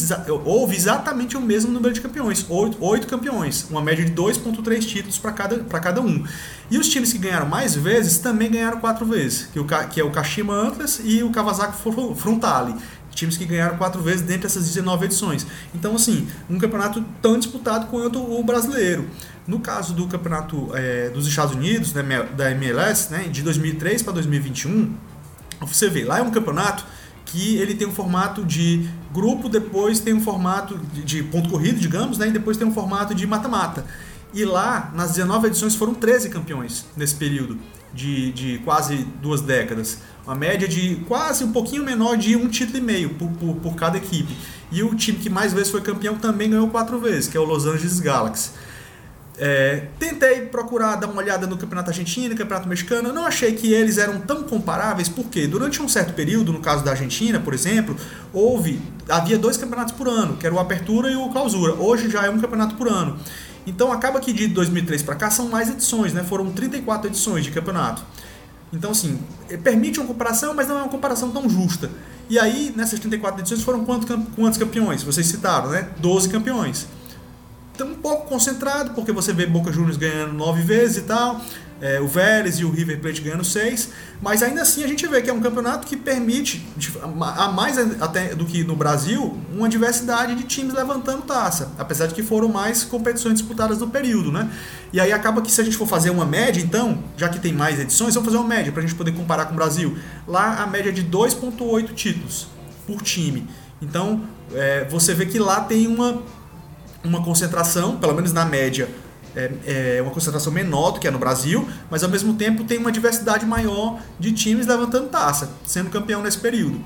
houve exatamente o mesmo número de campeões, oito, oito campeões, uma média de 2.3 títulos para cada, cada um. E os times que ganharam mais vezes também ganharam quatro vezes, que, o, que é o Kashima Antlers e o Kawasaki Frontale times que ganharam quatro vezes dentro dessas 19 edições. Então, assim, um campeonato tão disputado quanto o brasileiro. No caso do campeonato é, dos Estados Unidos, né, da MLS, né, de 2003 para 2021, você vê, lá é um campeonato que ele tem um formato de grupo, depois tem um formato de, ponto corrido, digamos, né, e depois tem um formato de mata-mata. E lá, nas 19 edições, foram 13 campeões nesse período de, de quase duas décadas. Uma média de quase um pouquinho menor de um título e meio por, por, por cada equipe. E o time que mais vezes foi campeão também ganhou quatro vezes, que é o Los Angeles Galaxy. É, tentei procurar dar uma olhada no Campeonato Argentino, Campeonato Mexicano, não achei que eles eram tão comparáveis, porque durante um certo período, no caso da Argentina, por exemplo, houve havia dois campeonatos por ano, que era o Apertura e o Clausura. Hoje já é um campeonato por ano. Então acaba que de 2003 para cá são mais edições, né? Foram 34 edições de campeonato. Então assim, permite uma comparação, mas não é uma comparação tão justa. E aí, nessas 34 edições foram quantos campeões? Vocês citaram, né? 12 campeões. Então um pouco concentrado, porque você vê Boca Juniors ganhando 9 vezes e tal é, o Vélez e o River Plate ganhando seis, mas ainda assim a gente vê que é um campeonato que permite, a mais até do que no Brasil, uma diversidade de times levantando taça, apesar de que foram mais competições disputadas no período, né? E aí acaba que se a gente for fazer uma média, então, já que tem mais edições, vamos fazer uma média para a gente poder comparar com o Brasil. Lá a média é de 2,8 títulos por time. Então é, você vê que lá tem uma uma concentração, pelo menos na média, é, é, uma concentração menor do que é no Brasil, mas ao mesmo tempo tem uma diversidade maior de times levantando taça, sendo campeão nesse período.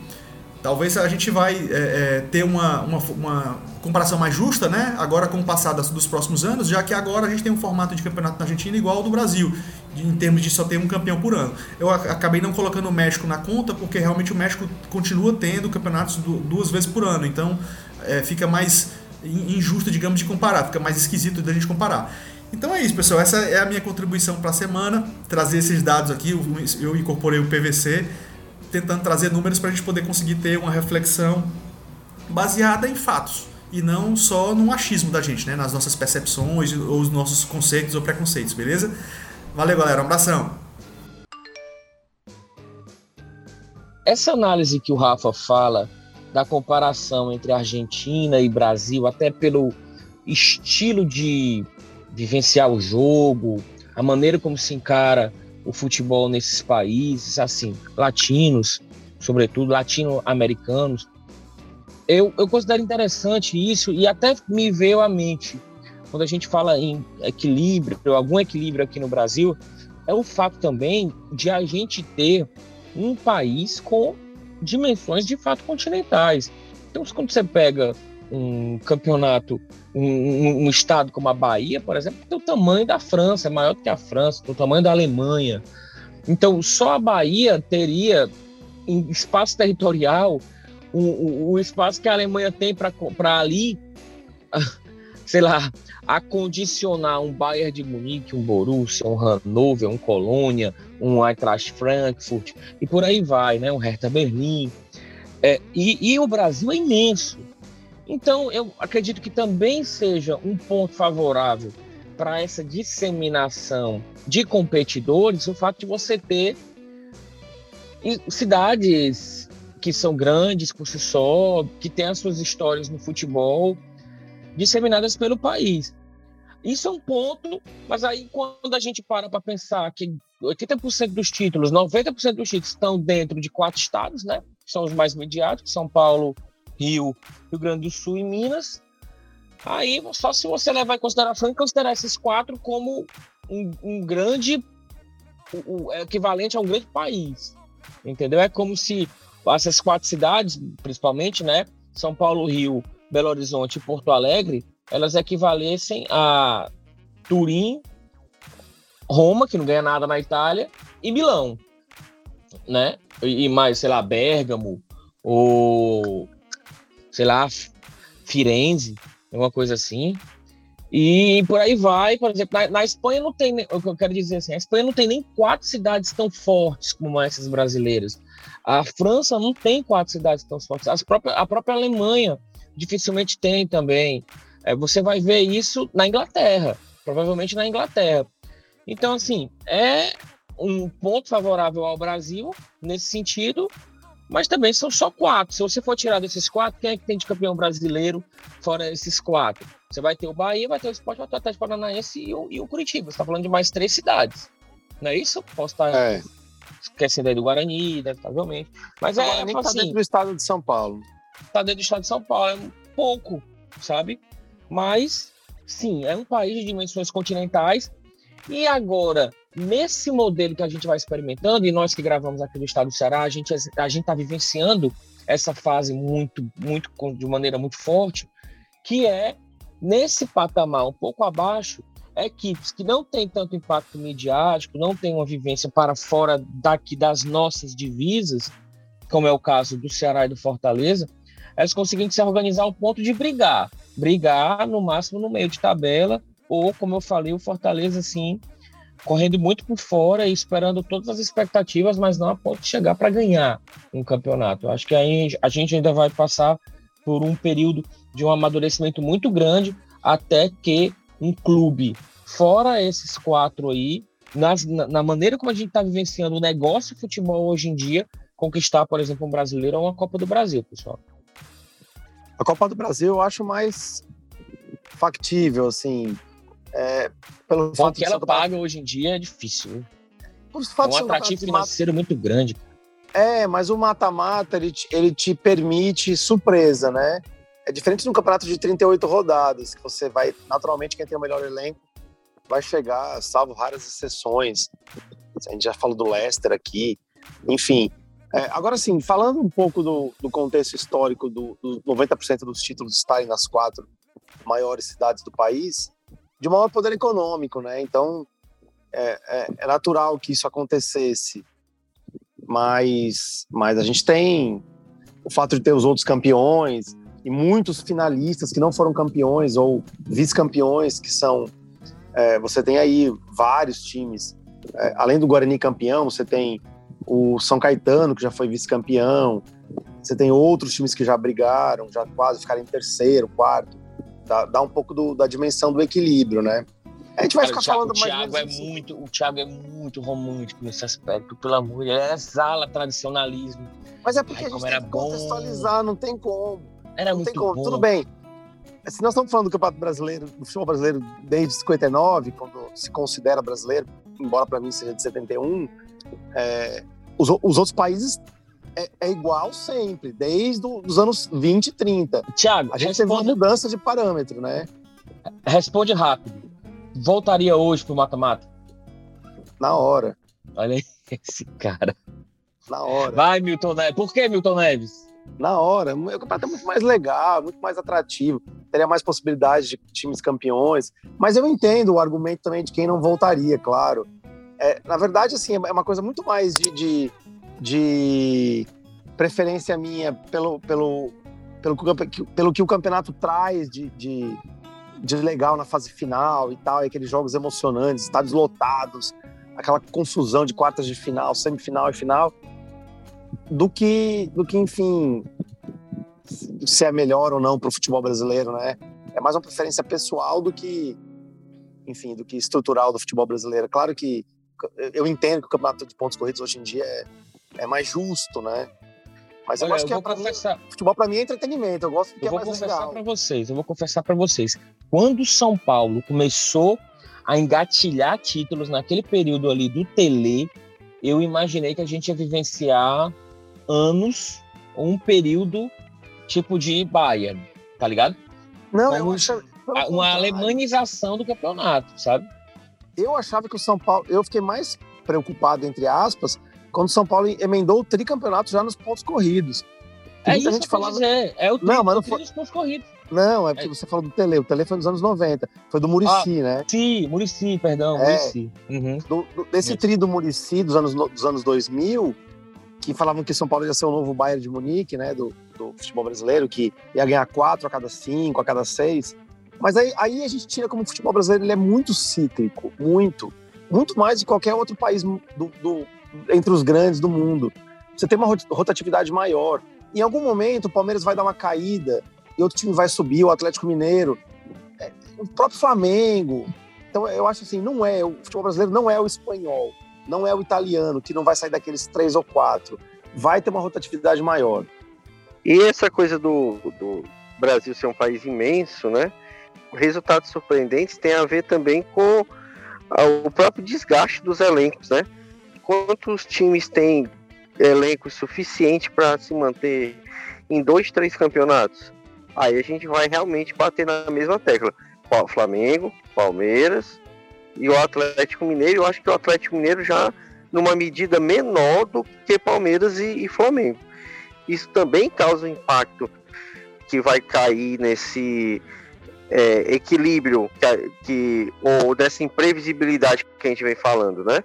Talvez a gente vai é, é, ter uma, uma, uma, comparação mais justa, né? Agora com o passado dos próximos anos, já que agora a gente tem um formato de campeonato na Argentina igual ao do Brasil, em termos de só ter um campeão por ano. Eu acabei não colocando o México na conta, porque realmente o México continua tendo campeonatos duas vezes por ano, então é, fica mais injusto, digamos, de comparar, fica mais esquisito da gente comparar. Então é isso, pessoal. Essa é a minha contribuição para a semana. Trazer esses dados aqui. Eu incorporei o PVC, tentando trazer números para a gente poder conseguir ter uma reflexão baseada em fatos e não só no achismo da gente, né? Nas nossas percepções ou os nossos conceitos ou preconceitos, beleza? Valeu, galera. Um abração. Essa análise que o Rafa fala da comparação entre Argentina e Brasil, até pelo estilo de vivenciar o jogo, a maneira como se encara o futebol nesses países, assim, latinos, sobretudo latino-americanos. Eu, eu considero interessante isso e até me veio à mente, quando a gente fala em equilíbrio, algum equilíbrio aqui no Brasil, é o fato também de a gente ter um país com dimensões de fato continentais. Então, quando você pega um campeonato, um, um, estado como a Bahia, por exemplo, tem o tamanho da França, é maior do que a França, tem o tamanho da Alemanha. Então, só a Bahia teria em espaço territorial o, o, o espaço que a Alemanha tem para ali, sei lá, acondicionar um Bayern de Munique, um Borussia, um Hannover, um Colônia, um Eintracht Frankfurt e por aí vai, né? Um Hertha Berlim. É, e, e o Brasil é imenso. Então, eu acredito que também seja um ponto favorável para essa disseminação de competidores o fato de você ter cidades que são grandes por si só, que têm as suas histórias no futebol disseminadas pelo país. Isso é um ponto, mas aí quando a gente para para pensar que 80% dos títulos, 90% dos títulos estão dentro de quatro estados, né? São os mais mediáticos, São Paulo, Rio, Rio Grande do Sul e Minas. Aí, só se você levar em consideração e considerar esses quatro como um, um grande, o, equivalente a um grande país, entendeu? É como se essas quatro cidades, principalmente, né, São Paulo, Rio, Belo Horizonte e Porto Alegre, elas equivalessem a Turim, Roma, que não ganha nada na Itália, e Milão, né? E mais, sei lá, Bérgamo, ou sei lá, Firenze, alguma coisa assim. E por aí vai, por exemplo, na, na, Espanha não tem, o que eu quero dizer assim, a Espanha não tem nem quatro cidades tão fortes como essas brasileiras. A França não tem quatro cidades tão fortes. As próprias, a própria Alemanha dificilmente tem também. É, você vai ver isso na Inglaterra, provavelmente na Inglaterra. Então, assim, é um ponto favorável ao Brasil nesse sentido, mas também são só quatro. Se você for tirar desses quatro, quem é que tem de campeão brasileiro fora esses quatro? Você vai ter o Bahia, vai ter o Sport, vai ter o Atlético Paranaense e o, e o Curitiba. Você está falando de mais três cidades. Não é isso? Posso estar é. esquecendo aí do Guarani, inevitavelmente. Mas é, Guarani assim, tá dentro do estado de São Paulo. Está dentro do estado de São Paulo. É um pouco, sabe? Mas, sim, é um país de dimensões continentais. E agora, nesse modelo que a gente vai experimentando, e nós que gravamos aqui do estado do Ceará, a gente a está vivenciando essa fase muito, muito, de maneira muito forte, que é nesse patamar um pouco abaixo, equipes que não têm tanto impacto midiático, não têm uma vivência para fora daqui das nossas divisas, como é o caso do Ceará e do Fortaleza, elas conseguindo se organizar ao ponto de brigar, brigar no máximo no meio de tabela, ou como eu falei, o Fortaleza assim correndo muito por fora e esperando todas as expectativas, mas não a ponto de chegar para ganhar um campeonato. Eu acho que aí a gente ainda vai passar por um período de um amadurecimento muito grande até que um clube, fora esses quatro aí, nas, na, na maneira como a gente está vivenciando o negócio de futebol hoje em dia, conquistar, por exemplo, um brasileiro ou uma Copa do Brasil, pessoal. A Copa do Brasil eu acho mais factível, assim, é, pelo fato que ela paga hoje em dia é difícil. Por fato é um atrativo financeiro muito grande. É, mas o mata-mata ele, ele te permite surpresa, né? é diferente de um campeonato de 38 rodadas, que você vai, naturalmente, quem tem o melhor elenco vai chegar, salvo raras exceções. A gente já falou do Leicester aqui, enfim. É, agora sim, falando um pouco do, do contexto histórico do, do 90% dos títulos estarem nas quatro maiores cidades do país, de maior poder econômico, né? Então, é, é, é natural que isso acontecesse. Mas, mas a gente tem o fato de ter os outros campeões e muitos finalistas que não foram campeões ou vice-campeões que são é, você tem aí vários times é, além do Guarani campeão você tem o São Caetano que já foi vice-campeão você tem outros times que já brigaram já quase ficaram em terceiro quarto dá, dá um pouco do, da dimensão do equilíbrio né a gente vai Cara, ficar falando o Thiago mais. É assim. muito, o Thiago é muito romântico nesse aspecto, pelo amor de Deus. Ele exala tradicionalismo. Mas é porque Ai, a gente tem que bom. contextualizar, não tem como. Era não muito como. bom. Tudo bem. Se nós estamos falando do Campeonato Brasileiro, do futebol brasileiro desde 59, quando se considera brasileiro, embora para mim seja de 71, é, os, os outros países é, é, igual sempre, desde os anos 20 e 30. Tiago, a gente responde... teve uma mudança de parâmetro, né? Responde rápido. Voltaria hoje pro mata-mata? Na hora. Olha [LAUGHS] esse cara. Na hora. Vai, Milton Neves. Por que Milton Neves? Na hora. O campeonato é muito mais legal, muito mais atrativo. Teria mais possibilidades de times campeões. Mas eu entendo o argumento também de quem não voltaria, claro. É, na verdade, assim, é uma coisa muito mais de, de, de preferência minha pelo, pelo, pelo, pelo que o campeonato traz de, de, de legal na fase final e tal, e aqueles jogos emocionantes, estádios lotados, aquela confusão de quartas de final, semifinal e final, do que, do que enfim, se é melhor ou não para o futebol brasileiro, né? É mais uma preferência pessoal do que, enfim, do que estrutural do futebol brasileiro. Claro que eu entendo que o campeonato de pontos corridos hoje em dia é, é mais justo, né? Mas Olha, eu acho que é pra confessar... mim, futebol para mim é entretenimento. Eu gosto porque eu é mais. Eu vou confessar para vocês. Eu vou confessar para vocês. Quando o São Paulo começou a engatilhar títulos naquele período ali do Tele, eu imaginei que a gente ia vivenciar anos, um período tipo de Bayern, tá ligado? Não, Como eu acho uma alemanização do campeonato, sabe? Eu achava que o São Paulo, eu fiquei mais preocupado entre aspas quando o São Paulo emendou o tricampeonato já nos pontos corridos. é isso gente falava... dizer, é o tri, não, mas não foi... dos pontos corridos. Não, é porque é. você falou do Tele, o Tele foi nos anos 90, foi do Murici, ah, né? Sim, Murici, perdão, é, Murici. Uhum. Do, do, desse tri do Murici dos anos, dos anos 2000, que falavam que São Paulo ia ser o novo Bayern de Munique, né, do, do futebol brasileiro, que ia ganhar quatro a cada cinco, a cada seis. Mas aí, aí a gente tira como o futebol brasileiro ele é muito cíclico, muito. Muito mais de qualquer outro país do, do entre os grandes do mundo. Você tem uma rotatividade maior. Em algum momento, o Palmeiras vai dar uma caída e outro time vai subir, o Atlético Mineiro, é, o próprio Flamengo. Então, eu acho assim, não é, o futebol brasileiro não é o espanhol, não é o italiano, que não vai sair daqueles três ou quatro. Vai ter uma rotatividade maior. E essa coisa do, do Brasil ser um país imenso, né? Resultados surpreendentes tem a ver também com o próprio desgaste dos elencos, né? quantos times têm elenco suficiente para se manter em dois, três campeonatos? Aí a gente vai realmente bater na mesma tecla. Flamengo, Palmeiras e o Atlético Mineiro. Eu acho que o Atlético Mineiro já numa medida menor do que Palmeiras e, e Flamengo. Isso também causa um impacto que vai cair nesse é, equilíbrio que, que, ou dessa imprevisibilidade que a gente vem falando, né?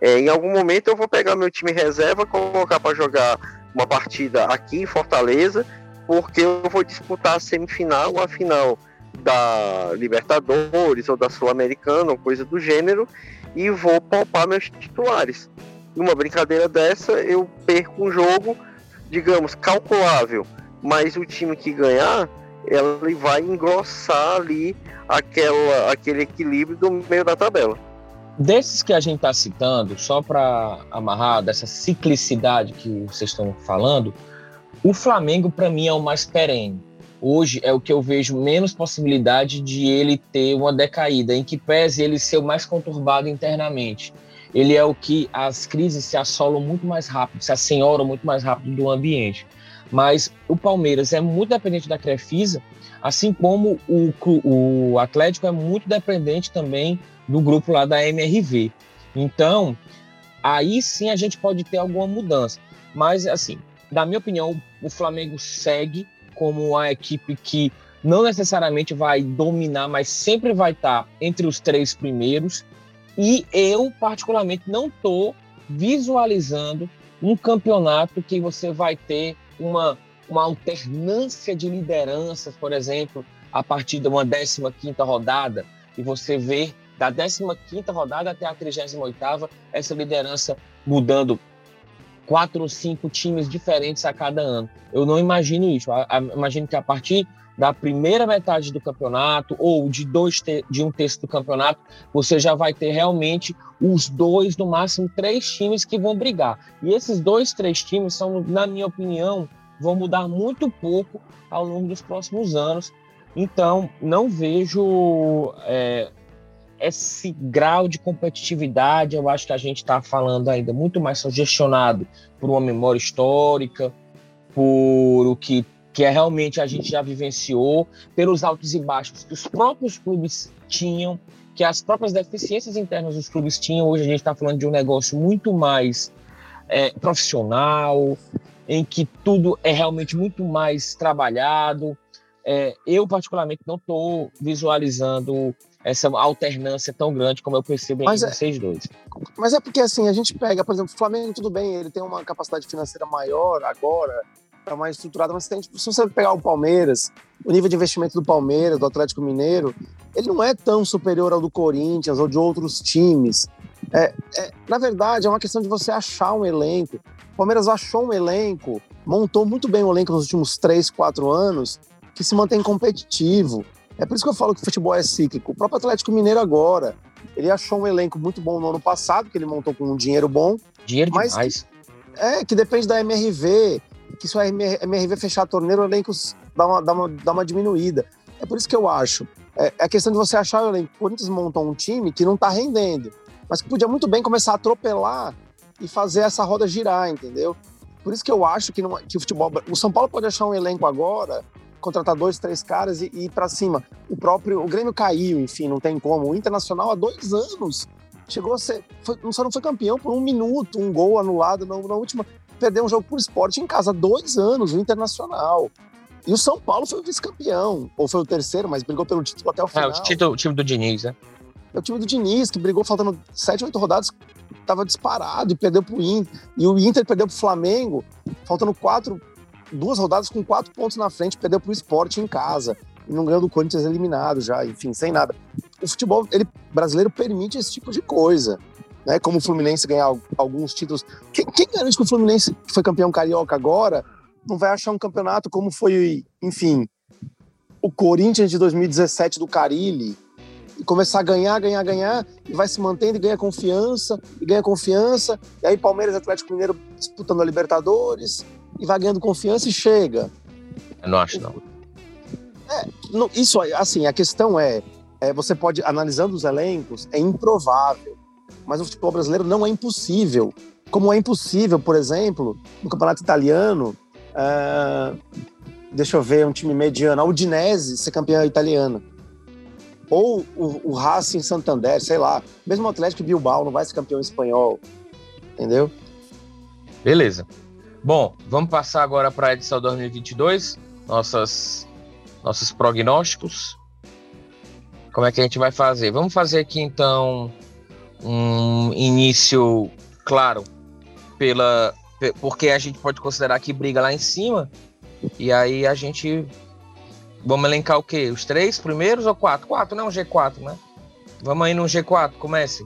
É, em algum momento eu vou pegar meu time reserva, colocar para jogar uma partida aqui em Fortaleza, porque eu vou disputar a semifinal ou a final da Libertadores ou da Sul-Americana, ou coisa do gênero, e vou poupar meus titulares. Numa brincadeira dessa, eu perco um jogo, digamos, calculável, mas o time que ganhar, ele vai engrossar ali aquela, aquele equilíbrio do meio da tabela. Desses que a gente está citando, só para amarrar dessa ciclicidade que vocês estão falando, o Flamengo para mim é o mais perene. Hoje é o que eu vejo menos possibilidade de ele ter uma decaída, em que pese ele ser o mais conturbado internamente. Ele é o que as crises se assolam muito mais rápido, se assenhoram muito mais rápido do ambiente. Mas o Palmeiras é muito dependente da Crefisa, assim como o, o Atlético é muito dependente também do grupo lá da MRV. Então, aí sim a gente pode ter alguma mudança. Mas, assim, na minha opinião, o Flamengo segue como uma equipe que não necessariamente vai dominar, mas sempre vai estar entre os três primeiros. E eu, particularmente, não estou visualizando um campeonato que você vai ter uma, uma alternância de lideranças, por exemplo, a partir de uma 15 rodada, e você vê da 15 rodada até a 38 essa liderança mudando quatro ou cinco times diferentes a cada ano. Eu não imagino isso. Eu imagino que a partir da primeira metade do campeonato ou de dois de um terço do campeonato, você já vai ter realmente os dois, no máximo três times que vão brigar. E esses dois, três times são, na minha opinião, vão mudar muito pouco ao longo dos próximos anos. Então, não vejo é, esse grau de competitividade. Eu acho que a gente está falando ainda muito mais sugestionado por uma memória histórica, por o que, que é realmente a gente já vivenciou, pelos altos e baixos que os próprios clubes tinham, que as próprias deficiências internas dos clubes tinham. Hoje a gente está falando de um negócio muito mais é, profissional, em que tudo é realmente muito mais trabalhado. É, eu, particularmente, não estou visualizando essa alternância tão grande como eu percebo mas em é, vocês dois. Mas é porque, assim, a gente pega, por exemplo, o Flamengo, tudo bem, ele tem uma capacidade financeira maior agora, está mais estruturado, mas tem, se você pegar o Palmeiras, o nível de investimento do Palmeiras, do Atlético Mineiro, ele não é tão superior ao do Corinthians ou de outros times. É, é, na verdade, é uma questão de você achar um elenco. O Palmeiras achou um elenco, montou muito bem o elenco nos últimos três, quatro anos, que se mantém competitivo. É por isso que eu falo que o futebol é cíclico. O próprio Atlético Mineiro agora, ele achou um elenco muito bom no ano passado, que ele montou com um dinheiro bom. Dinheiro mas demais. Que, é, que depende da MRV, que se a MRV fechar a torneira, o elenco dá uma, dá uma, dá uma diminuída. É por isso que eu acho. É, é a questão de você achar o elenco. O Corinthians montou um time que não está rendendo mas que podia muito bem começar a atropelar e fazer essa roda girar, entendeu? Por isso que eu acho que, não, que o futebol. O São Paulo pode achar um elenco agora, contratar dois, três caras e, e ir para cima. O próprio. O Grêmio caiu, enfim, não tem como. O Internacional há dois anos chegou a ser. Foi, só não foi campeão por um minuto, um gol anulado na, na última. Perdeu um jogo por esporte em casa há dois anos, o Internacional. E o São Paulo foi o vice-campeão, ou foi o terceiro, mas brigou pelo título até o final. É, o, título, o time do Diniz, né? É o time do Diniz, que brigou faltando sete, oito rodadas, estava disparado e perdeu para o Inter. E o Inter perdeu para o Flamengo, faltando quatro, duas rodadas com quatro pontos na frente, perdeu para o Esporte em casa. E não ganhou do Corinthians eliminado já, enfim, sem nada. O futebol ele, brasileiro permite esse tipo de coisa. Né? Como o Fluminense ganhar alguns títulos. Quem, quem garante que o Fluminense, que foi campeão carioca agora, não vai achar um campeonato como foi, enfim, o Corinthians de 2017 do Carilli, e começar a ganhar, ganhar, ganhar, e vai se mantendo e ganha confiança, e ganha confiança, e aí Palmeiras e Atlético Mineiro disputando a Libertadores, e vai ganhando confiança e chega. Eu não acho, não. É, não, isso, assim, a questão é, é, você pode, analisando os elencos, é improvável, mas o futebol brasileiro não é impossível. Como é impossível, por exemplo, no campeonato italiano, uh, deixa eu ver, um time mediano, a Udinese ser campeã italiana ou o, o Racing Santander, sei lá. Mesmo o Atlético Bilbao não vai ser campeão espanhol, entendeu? Beleza. Bom, vamos passar agora para a edição 2022, nossas, nossos prognósticos. Como é que a gente vai fazer? Vamos fazer aqui então um início, claro, pela porque a gente pode considerar que briga lá em cima e aí a gente Vamos elencar o quê? Os três primeiros ou quatro? Quatro, não, G4, né? Vamos aí no G4, comece.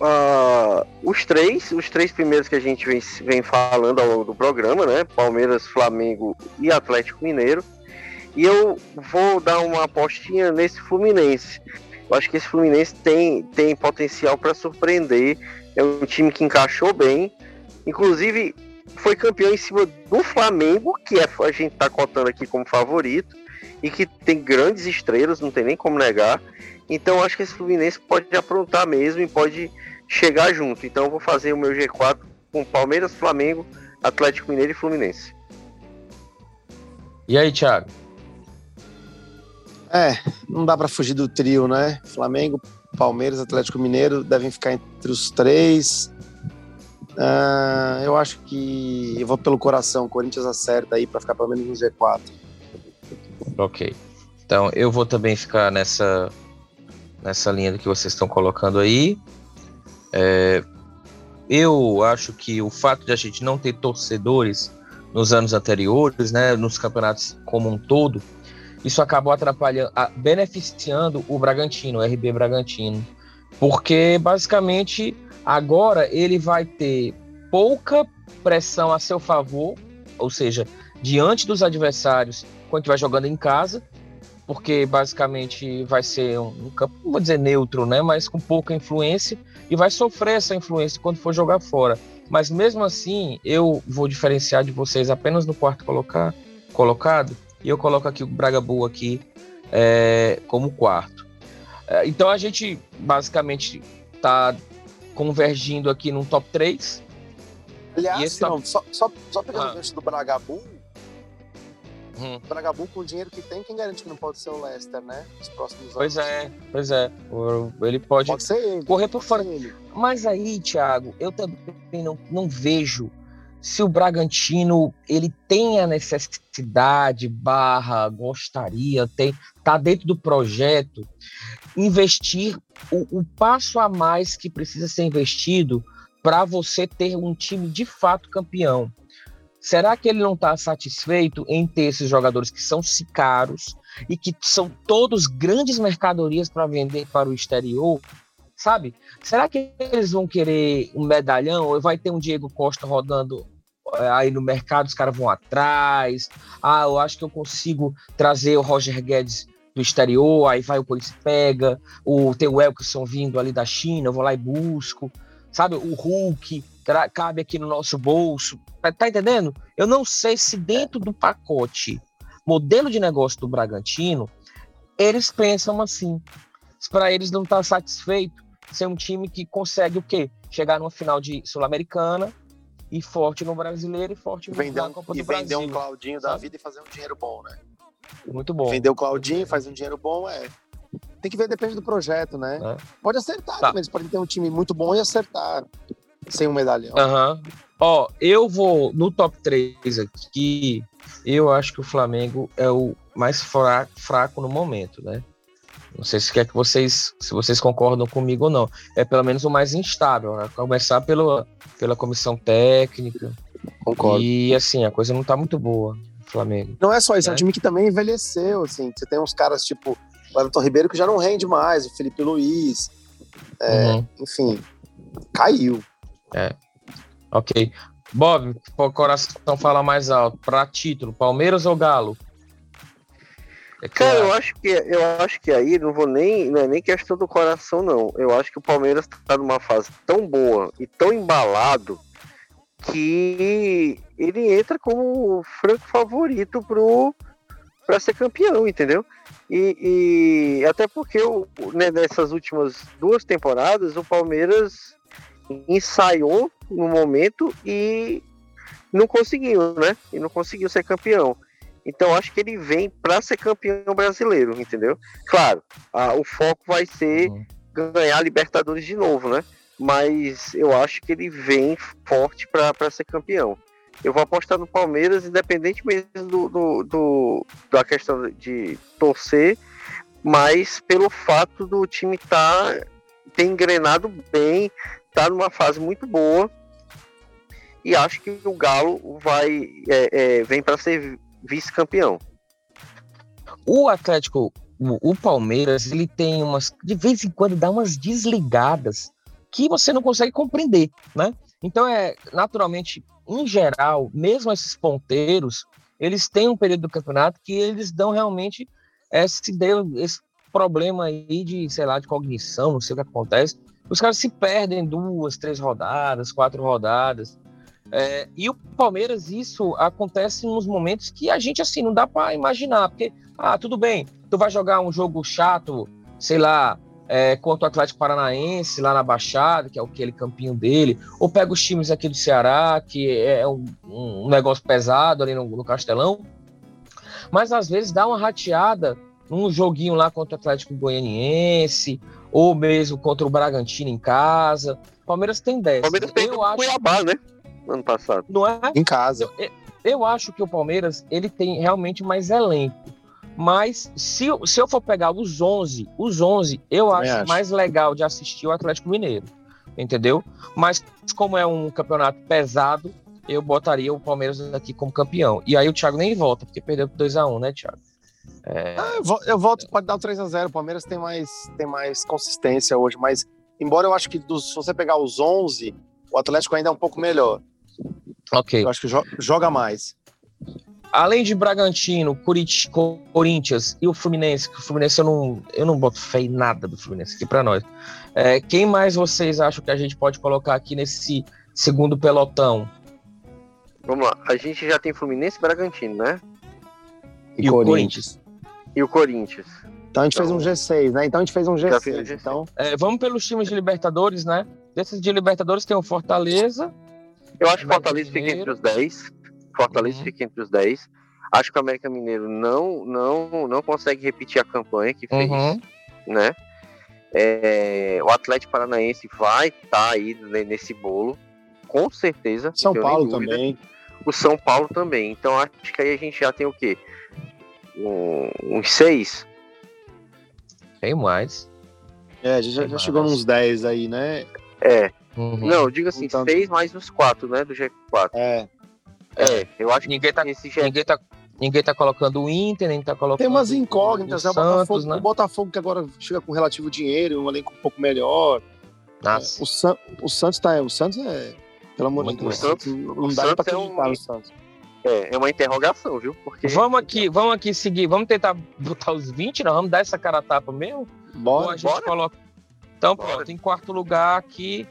Uh, os três, os três primeiros que a gente vem, vem falando ao longo do programa, né? Palmeiras, Flamengo e Atlético Mineiro. E eu vou dar uma apostinha nesse Fluminense. Eu acho que esse Fluminense tem, tem potencial para surpreender. É um time que encaixou bem. Inclusive, foi campeão em cima do Flamengo, que é, a gente está cotando aqui como favorito e que tem grandes estrelas, não tem nem como negar. Então acho que esse Fluminense pode aprontar mesmo e pode chegar junto. Então vou fazer o meu G4 com Palmeiras, Flamengo, Atlético Mineiro e Fluminense. E aí, Thiago? É, não dá para fugir do trio, né? Flamengo, Palmeiras, Atlético Mineiro devem ficar entre os três. Uh, eu acho que eu vou pelo coração. Corinthians acerta aí para ficar pelo menos no G4. Ok. Então eu vou também ficar nessa nessa linha do que vocês estão colocando aí. É, eu acho que o fato de a gente não ter torcedores nos anos anteriores, né, nos campeonatos como um todo, isso acabou atrapalhando, beneficiando o Bragantino, o RB Bragantino, porque basicamente agora ele vai ter pouca pressão a seu favor, ou seja, diante dos adversários quando estiver jogando em casa, porque basicamente vai ser um, campo, vou dizer neutro, né, mas com pouca influência e vai sofrer essa influência quando for jogar fora. Mas mesmo assim, eu vou diferenciar de vocês apenas no quarto colocar, colocado, e eu coloco aqui o Braga Bull aqui é, como quarto. É, então a gente basicamente está convergindo aqui num top 3. Aliás, não, top... só, só, só pegando ah. o gancho do Braga Bull, Hum. O Bragabun, com o dinheiro que tem, quem garante que não pode ser o Leicester, né? Nos próximos anos. Pois é, pois é. Ele pode, pode ser ele, correr por fora. Mas aí, Thiago, eu também não, não vejo se o Bragantino ele tem a necessidade, barra, gostaria, tem, tá dentro do projeto, investir o, o passo a mais que precisa ser investido para você ter um time de fato campeão. Será que ele não está satisfeito em ter esses jogadores que são caros e que são todos grandes mercadorias para vender para o exterior? Sabe? Será que eles vão querer um medalhão? Ou vai ter um Diego Costa rodando aí no mercado, os caras vão atrás. Ah, eu acho que eu consigo trazer o Roger Guedes do exterior, aí vai o Corinthians pega, o, tem o Elkerson vindo ali da China, eu vou lá e busco, sabe? O Hulk, cabe aqui no nosso bolso. Tá, tá entendendo? Eu não sei se dentro do pacote modelo de negócio do Bragantino, eles pensam assim. Para eles não estar tá satisfeito ser um time que consegue o quê? Chegar numa final de Sul-Americana e forte no brasileiro e forte no vender um, Copa do e Brasil. vender um Claudinho sabe? da vida e fazer um dinheiro bom, né? Muito bom. Vender o Claudinho, faz um dinheiro bom, é. Tem que ver, depende do projeto, né? É. Pode acertar, tá. eles podem ter um time muito bom e acertar sem um medalhão. Aham. Uhum. Ó, eu vou no top 3 aqui. Eu acho que o Flamengo é o mais fraco, fraco no momento, né? Não sei se quer que vocês, se vocês concordam comigo ou não. É pelo menos o mais instável, né? Começar pela, pela comissão técnica. Concordo. E assim, a coisa não tá muito boa, Flamengo. Não é só isso, né? é um né? time que também envelheceu, assim. Você tem uns caras tipo o Everton Ribeiro que já não rende mais, o Felipe Luiz. É, uhum. Enfim, caiu. É. Ok. Bob, o coração fala mais alto. Para título, Palmeiras ou Galo? É Cara, eu acho que eu acho que aí não vou nem não é nem questão do coração não. Eu acho que o Palmeiras está numa fase tão boa e tão embalado que ele entra como franco favorito pro para ser campeão, entendeu? E, e até porque o, né, nessas últimas duas temporadas o Palmeiras ensaiou no momento e não conseguiu, né? E não conseguiu ser campeão. Então acho que ele vem para ser campeão brasileiro, entendeu? Claro, a, o foco vai ser uhum. ganhar a Libertadores de novo, né? Mas eu acho que ele vem forte para ser campeão. Eu vou apostar no Palmeiras, independente mesmo do, do, do, da questão de torcer, mas pelo fato do time estar tá, ter engrenado bem, tá numa fase muito boa e acho que o Galo vai é, é, vem para ser vice-campeão. O Atlético, o, o, Palmeiras, ele tem umas de vez em quando dá umas desligadas que você não consegue compreender, né? Então é naturalmente, em geral, mesmo esses ponteiros, eles têm um período do campeonato que eles dão realmente esse, esse problema aí de, sei lá, de cognição, não sei o que acontece, os caras se perdem duas, três rodadas, quatro rodadas. É, e o Palmeiras, isso acontece nos momentos que a gente, assim, não dá para imaginar. Porque, ah, tudo bem, tu vai jogar um jogo chato, sei lá, é, contra o Atlético Paranaense, lá na Baixada, que é aquele campinho dele, ou pega os times aqui do Ceará, que é um, um negócio pesado ali no, no Castelão. Mas às vezes dá uma rateada num joguinho lá contra o Atlético Goianiense, ou mesmo contra o Bragantino em casa. Palmeiras tem 10. Palmeiras tem eu acho, Cuiabá, né? Ano passado. não é? Em casa. Eu acho que o Palmeiras ele tem realmente mais elenco. Mas se, eu- se eu for pegar os 11, os 11, eu acho, acho. mais legal de assistir o Atlético Mineiro. Entendeu? Mas como é um campeonato pesado, eu botaria o Palmeiras aqui como campeão. E aí o Thiago nem volta, porque perdeu por 2x1, né, Thiago? É, Ah, eu, eu volto, pode dar o 3x0. O Palmeiras tem mais, tem mais consistência hoje, mas embora eu acho que dos- se você pegar os 11, o Atlético ainda é um pouco melhor. Ok. Eu acho que jo- joga mais. Além de Bragantino, Curit- Corinthians e o Fluminense, que o Fluminense eu não, eu não boto fé em nada do Fluminense aqui pra nós. É, quem mais vocês acham que a gente pode colocar aqui nesse segundo pelotão? Vamos lá. A gente já tem Fluminense e Bragantino, né? E, E o Corinthians. E o Corinthians. Então a gente fez um G6, né? Então a gente fez um Já G6. fez um G6. Então, É, vamos pelos times de Libertadores, né? Desses de Libertadores tem o Fortaleza. Eu acho que o Fortaleza fica Mineiro. entre os 10. Fortaleza Uhum. fica entre os 10. Acho que o América Mineiro não, não, não consegue repetir a campanha que fez, Uhum. né? É, o Atlético Paranaense vai estar aí ne- nesse bolo, com certeza. São Paulo também. O São Paulo também. Então acho que aí a gente já tem o quê? Um, uns seis? Tem mais. É, a gente já, já chegou mais. nos 10 aí, né? É. Uhum. Não, eu digo assim, Então- seis mais os quatro, né? Do G4. É. É, eu acho que Ninguém tá, esse G ninguém, tá, ninguém tá colocando o Inter, nem tá colocando Tem umas o- incógnitas, o né? O Botafogo, Santos, né? o Botafogo que agora chega com relativo dinheiro, um elenco um pouco melhor. Nossa. O, San, o Santos tá. O Santos é. Pelo amor de Deus. Santos, não o dá nem pra Santos é um- no Santos. é, é uma interrogação, viu? Porque Vamos aqui, vamos aqui seguir. Vamos tentar botar os 20, não? Vamos dar essa cara a tapa mesmo? Ou Bora. a gente bora. coloca. Então, Bora. pronto, em quarto lugar aqui,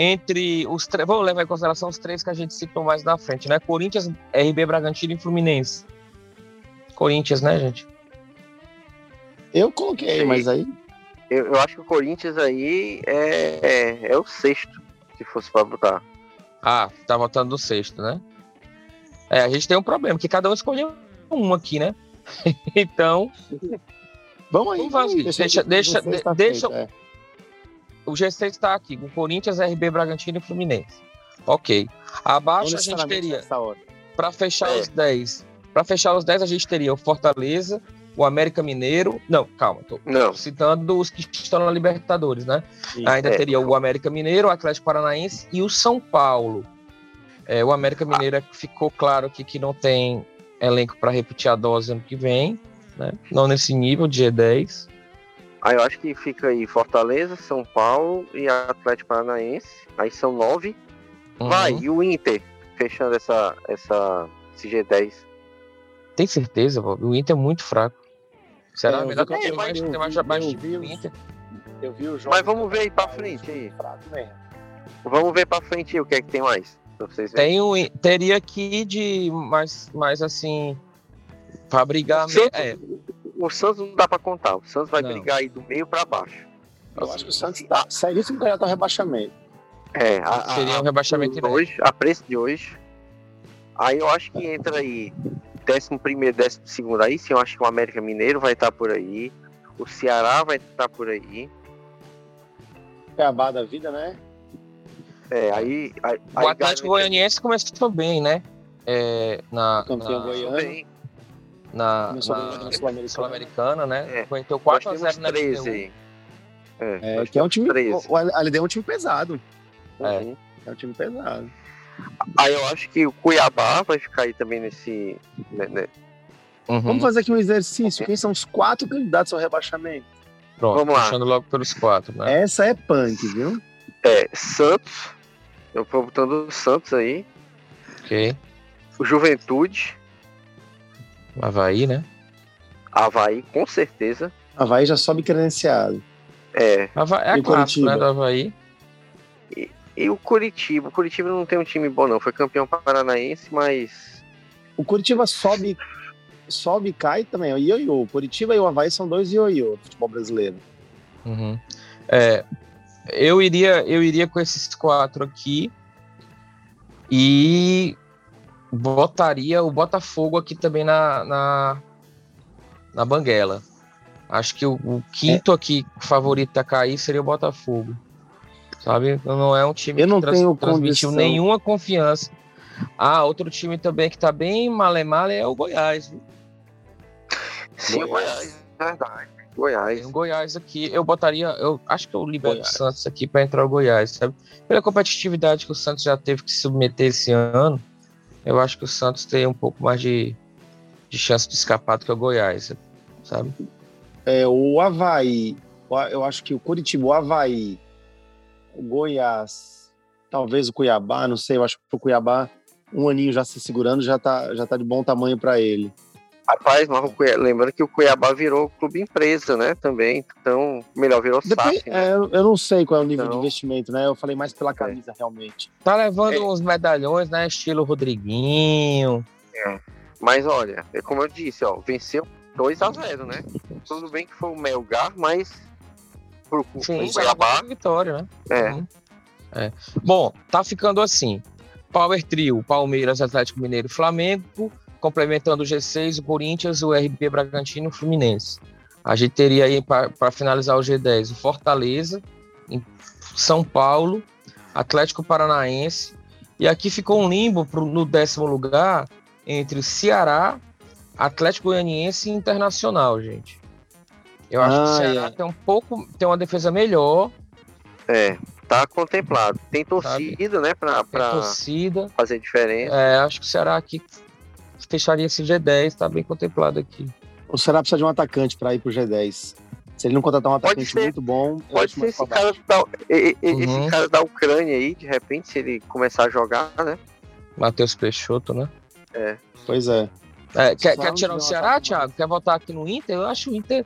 entre os três. Vamos levar em consideração os três que a gente citou mais na frente, né? Corinthians, RB Bragantino e Fluminense. Corinthians, né, gente? Eu coloquei, Sim. mas aí. eu, eu acho que o Corinthians aí é, é, é o sexto, se fosse pra botar. Ah, tá votando no sexto, né? É, a gente tem um problema, que cada um escolheu um aqui, né? [LAUGHS] então, Vamos aí. Vamos vamos aí, fazer. Deixa- deixa- você tá deixa- feito, é. O G6 está aqui, com Corinthians, RB Bragantino e Fluminense. Ok. Abaixo a gente teria, para fechar É. os 10, para fechar os 10 a gente teria o Fortaleza, o América Mineiro, não, calma, tô Não, citando os que estão na Libertadores, né? Isso. Ainda É. teria o América Mineiro, o Atlético Paranaense e o São Paulo. É, o América Mineiro é que ficou claro aqui que não tem elenco para repetir a dose ano que vem, né? Não nesse nível de G10. Aí eu acho que fica aí Fortaleza, São Paulo e Atlético Paranaense. Aí são nove. Uhum. Vai, e o Inter, fechando essa, essa, esse G10. Tem certeza, Bob? O Inter é muito fraco. Será É, melhor que tem mais, tem mais, mais vi time Inter. Eu vi o jogo. Mas vamos ver aí pra frente aí. Fraco mesmo. Vamos ver pra frente aí o que é que tem mais. Tem o, In- teria que ir de mais, mais assim. Pra brigar. É, O Santos não dá pra contar. O Santos vai Não. brigar aí do meio pra baixo. Eu acho que o Santos tá seríssimo candidato ao rebaixamento. É, a, a, seria um rebaixamento a, hoje, a preço de hoje. Aí eu acho que entra aí décimo primeiro, décimo segundo aí, sim, eu acho que o América Mineiro vai estar por aí. O Ceará vai estar por aí. Cuiabá da vida, né? É, aí. aí O aí Atlético garante- Goianiense começou bem, né? É, na, Campeão na, goiano. Bem, na, na na Sul-Americana. Sul-Americana, né? É. Nós 4x0 temos na 13 LDU. É, É, que é um time. 13. O LD é um time pesado. É. Uhum. É um time pesado. Aí eu acho que o Cuiabá vai ficar aí também nesse. né, né. Uhum. Vamos fazer aqui um exercício. Quem são os quatro candidatos ao rebaixamento? Pronto, vamos lá. puxando logo pelos quatro, né? Essa é punk, viu? É, Santos. Eu vou botando o Santos aí. Ok. O Juventude. Havaí, né? Havaí, com certeza. Havaí já sobe credenciado. É. Havaí, é E a o clássico, né? Coritiba? Do Havaí. E o Curitiba. O Curitiba não tem um time bom, não. Foi campeão paranaense, mas. O Curitiba sobe, sobe e cai também. O ioiô. O Curitiba e o Havaí são dois ioiô do futebol brasileiro. Uhum. É, eu iria, eu iria com esses quatro aqui e botaria o Botafogo aqui também na, na, na Banguela. Acho que o, o quinto é. aqui favorito a cair seria o Botafogo. Sabe? Não é um time eu não que trans, tenho transmitiu condição. nenhuma confiança. Ah, outro time também que tá bem male-male é o Goiás. Viu? Sim, o Goiás, verdade. Goiás. Tem Goiás aqui. Eu botaria. Eu acho que eu libero o Santos aqui para entrar o Goiás, sabe? Pela competitividade que o Santos já teve que se submeter esse ano, eu acho que o Santos tem um pouco mais de, de chance de escapar do que o Goiás, sabe? É, o Havaí, eu acho que o Curitiba, o Havaí, o Goiás, talvez o Cuiabá, não sei, eu acho que o Cuiabá, um aninho já se segurando, já tá, já tá de bom tamanho para ele. Rapaz, mas lembrando que o Cuiabá virou clube empresa, né? Também. Então, melhor virou Depende, SAF. Né? É, eu não sei qual é o nível então, de investimento, né? Eu falei mais pela é. camisa, é. realmente. Tá levando é. uns medalhões, né? Estilo Rodriguinho. É. Mas olha, é como eu disse, ó, venceu 2 a 0 né? Tudo bem que foi o Melgar, mas pro, Sim, pro Cuiabá. vitória, né? É. Uhum. é. Bom, tá ficando assim. Power Trio, Palmeiras, Atlético Mineiro Flamengo complementando o G6, o Corinthians, o RB Bragantino e o Fluminense. A gente teria aí, para finalizar o G10, o Fortaleza, São Paulo, Atlético Paranaense, e aqui ficou um limbo pro, no décimo lugar entre Ceará, Atlético Goianiense e Internacional, gente. Eu acho ah, que o Ceará é. tem um pouco, tem uma defesa melhor. É, tá contemplado. Tem torcida, sabe? né, pra, pra torcida. fazer diferença. É, acho que o Ceará aqui fecharia esse G10, está bem contemplado aqui. O Ceará precisa de um atacante para ir para o G10. Se ele não contratar um atacante muito bom. Pode ser esse cara, da, esse uhum. cara da Ucrânia aí, de repente, se ele começar a jogar, né? Matheus Peixoto, né? É. Pois é. é quer, quer tirar o Ceará, Thiago? Quer votar aqui no Inter? Eu acho o Inter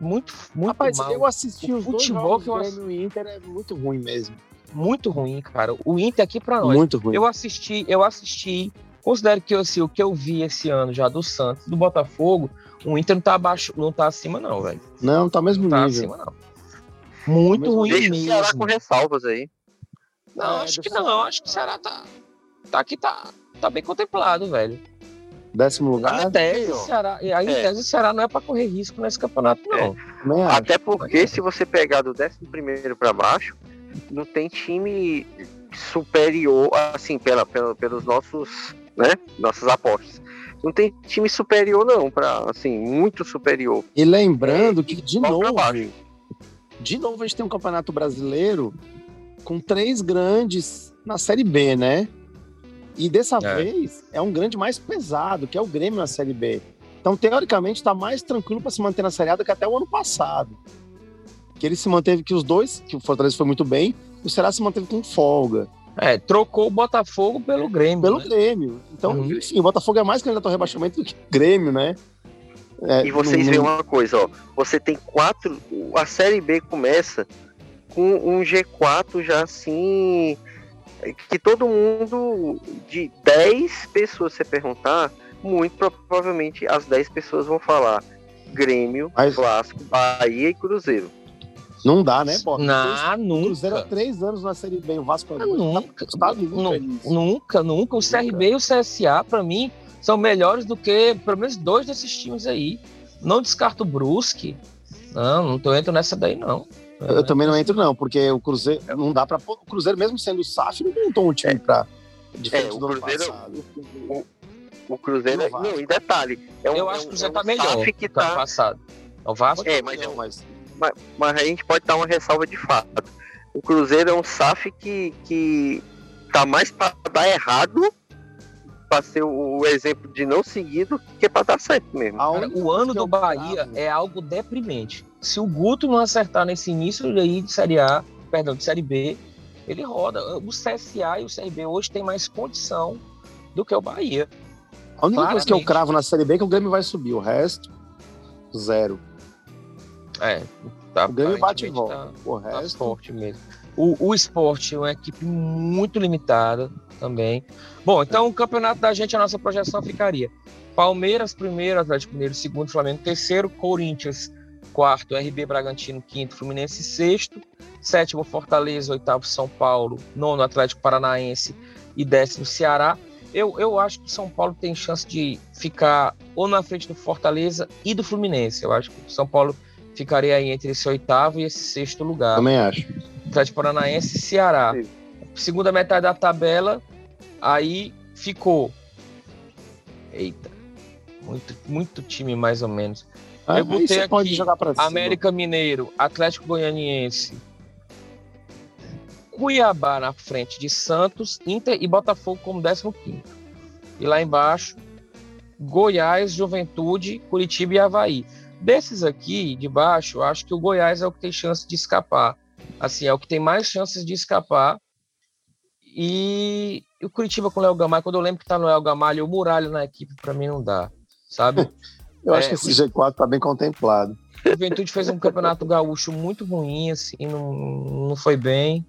muito, muito Rapaz, mal. eu assisti o os futebol dois jogos que eu... no Inter é muito ruim mesmo. Muito ruim, cara. O Inter aqui para nós. Muito ruim. Eu assisti, eu assisti Considero que assim, o que eu vi esse ano já do Santos, do Botafogo, o Inter não tá abaixo, não tá acima, não, velho. Não, tá mesmo não tá nível. Acima, não. Muito tá ruim Deixa mesmo. Deixa o Ceará com ressalvas aí. Não, é, acho que não. Acho que o Ceará tá, tá aqui, tá, tá bem contemplado, velho. Décimo lugar. Em tese, Ceará, aí, é. em tese, o Ceará não é para correr risco nesse campeonato, não. É. Até porque, se você pegar do décimo primeiro para baixo, não tem time superior, assim, pela, pela, pelos nossos né? Nossas apostas. Não tem time superior, não, para assim, muito superior. E lembrando é, que, de novo, de novo, a gente tem um campeonato brasileiro com três grandes na Série B, né? E dessa é. vez é um grande mais pesado, que é o Grêmio na Série B. Então, teoricamente, está mais tranquilo para se manter na Série A do que até o ano passado. Que ele se manteve, que os dois, que o Fortaleza foi muito bem, o Ceará se manteve com folga. É, trocou o Botafogo pelo Grêmio. Pelo né? Grêmio. Então, uhum. enfim, o Botafogo é mais candidato ao rebaixamento do que o Grêmio, né? É, e vocês no... veem uma coisa, ó. Você tem quatro. A Série B começa com um G4 já assim. Que todo mundo, de 10 pessoas você perguntar, muito provavelmente as 10 pessoas vão falar Grêmio, Mas... Clássico, Bahia e Cruzeiro. Não dá, né, Bob? Não, nunca. Cruzeiro há três anos na Série B, o Vasco é nunca, tá nunca, nunca. O CRB e o CSA, para mim, são melhores do que pelo menos dois desses times aí. Não descarto o Brusque. Não, não tô entro nessa daí, não. Eu, eu também não entro, não, porque o Cruzeiro não dá para O Cruzeiro, mesmo sendo SAF, não montou um time é. pra. Diferente é, o Cruzeiro. O, o, Cruzeiro. Não, não, em detalhe. É um, eu acho que o Cruzeiro é um, tá melhor que tá... passado. O Vasco. É, mas, não, mas mas, mas a gente pode dar uma ressalva de fato. O Cruzeiro é um SAF que, que tá mais para dar errado, para ser o, exemplo de não seguido, que para dar certo mesmo. Cara, o ano do Bahia é algo deprimente. Se o Guto não acertar nesse início aí de Série A, perdão, de Série B, ele roda. O CSA e o CRB hoje tem mais condição do que o Bahia. A única Claramente. coisa que eu cravo na Série B é que o Grêmio vai subir, o resto, zero. É, tá, o Grêmio bate e volta. Tá, o resto... Tá forte mesmo. O, o esporte é uma equipe muito limitada também. Bom, então o campeonato da gente, a nossa projeção ficaria Palmeiras primeiro, Atlético Mineiro segundo, Flamengo terceiro, Corinthians quarto, RB Bragantino quinto, Fluminense sexto, sétimo Fortaleza, oitavo São Paulo, nono Atlético Paranaense e décimo Ceará. Eu, eu acho que São Paulo tem chance de ficar ou na frente do Fortaleza e do Fluminense. Eu acho que São Paulo ficaria aí entre esse oitavo e esse sexto lugar. Também acho. Atlético Paranaense e Ceará. Sim. Segunda metade da tabela, aí ficou. Eita. Muito, muito time, mais ou menos. Ah, eu botei aqui América Mineiro, Atlético Goianiense, Cuiabá na frente de Santos, Inter e Botafogo como 15. E lá embaixo, Goiás, Juventude, Curitiba e Havaí. Desses aqui, de baixo, eu acho que o Goiás é o que tem chance de escapar. Assim, é o que tem mais chances de escapar. E o Curitiba com o Léo Gamalho, quando eu lembro que tá no Léo Gamalho, o Muralha na equipe, para mim não dá, sabe? [LAUGHS] eu é, acho que esse G4 tá bem contemplado. O Juventude fez um campeonato gaúcho muito ruim, assim, não, não foi bem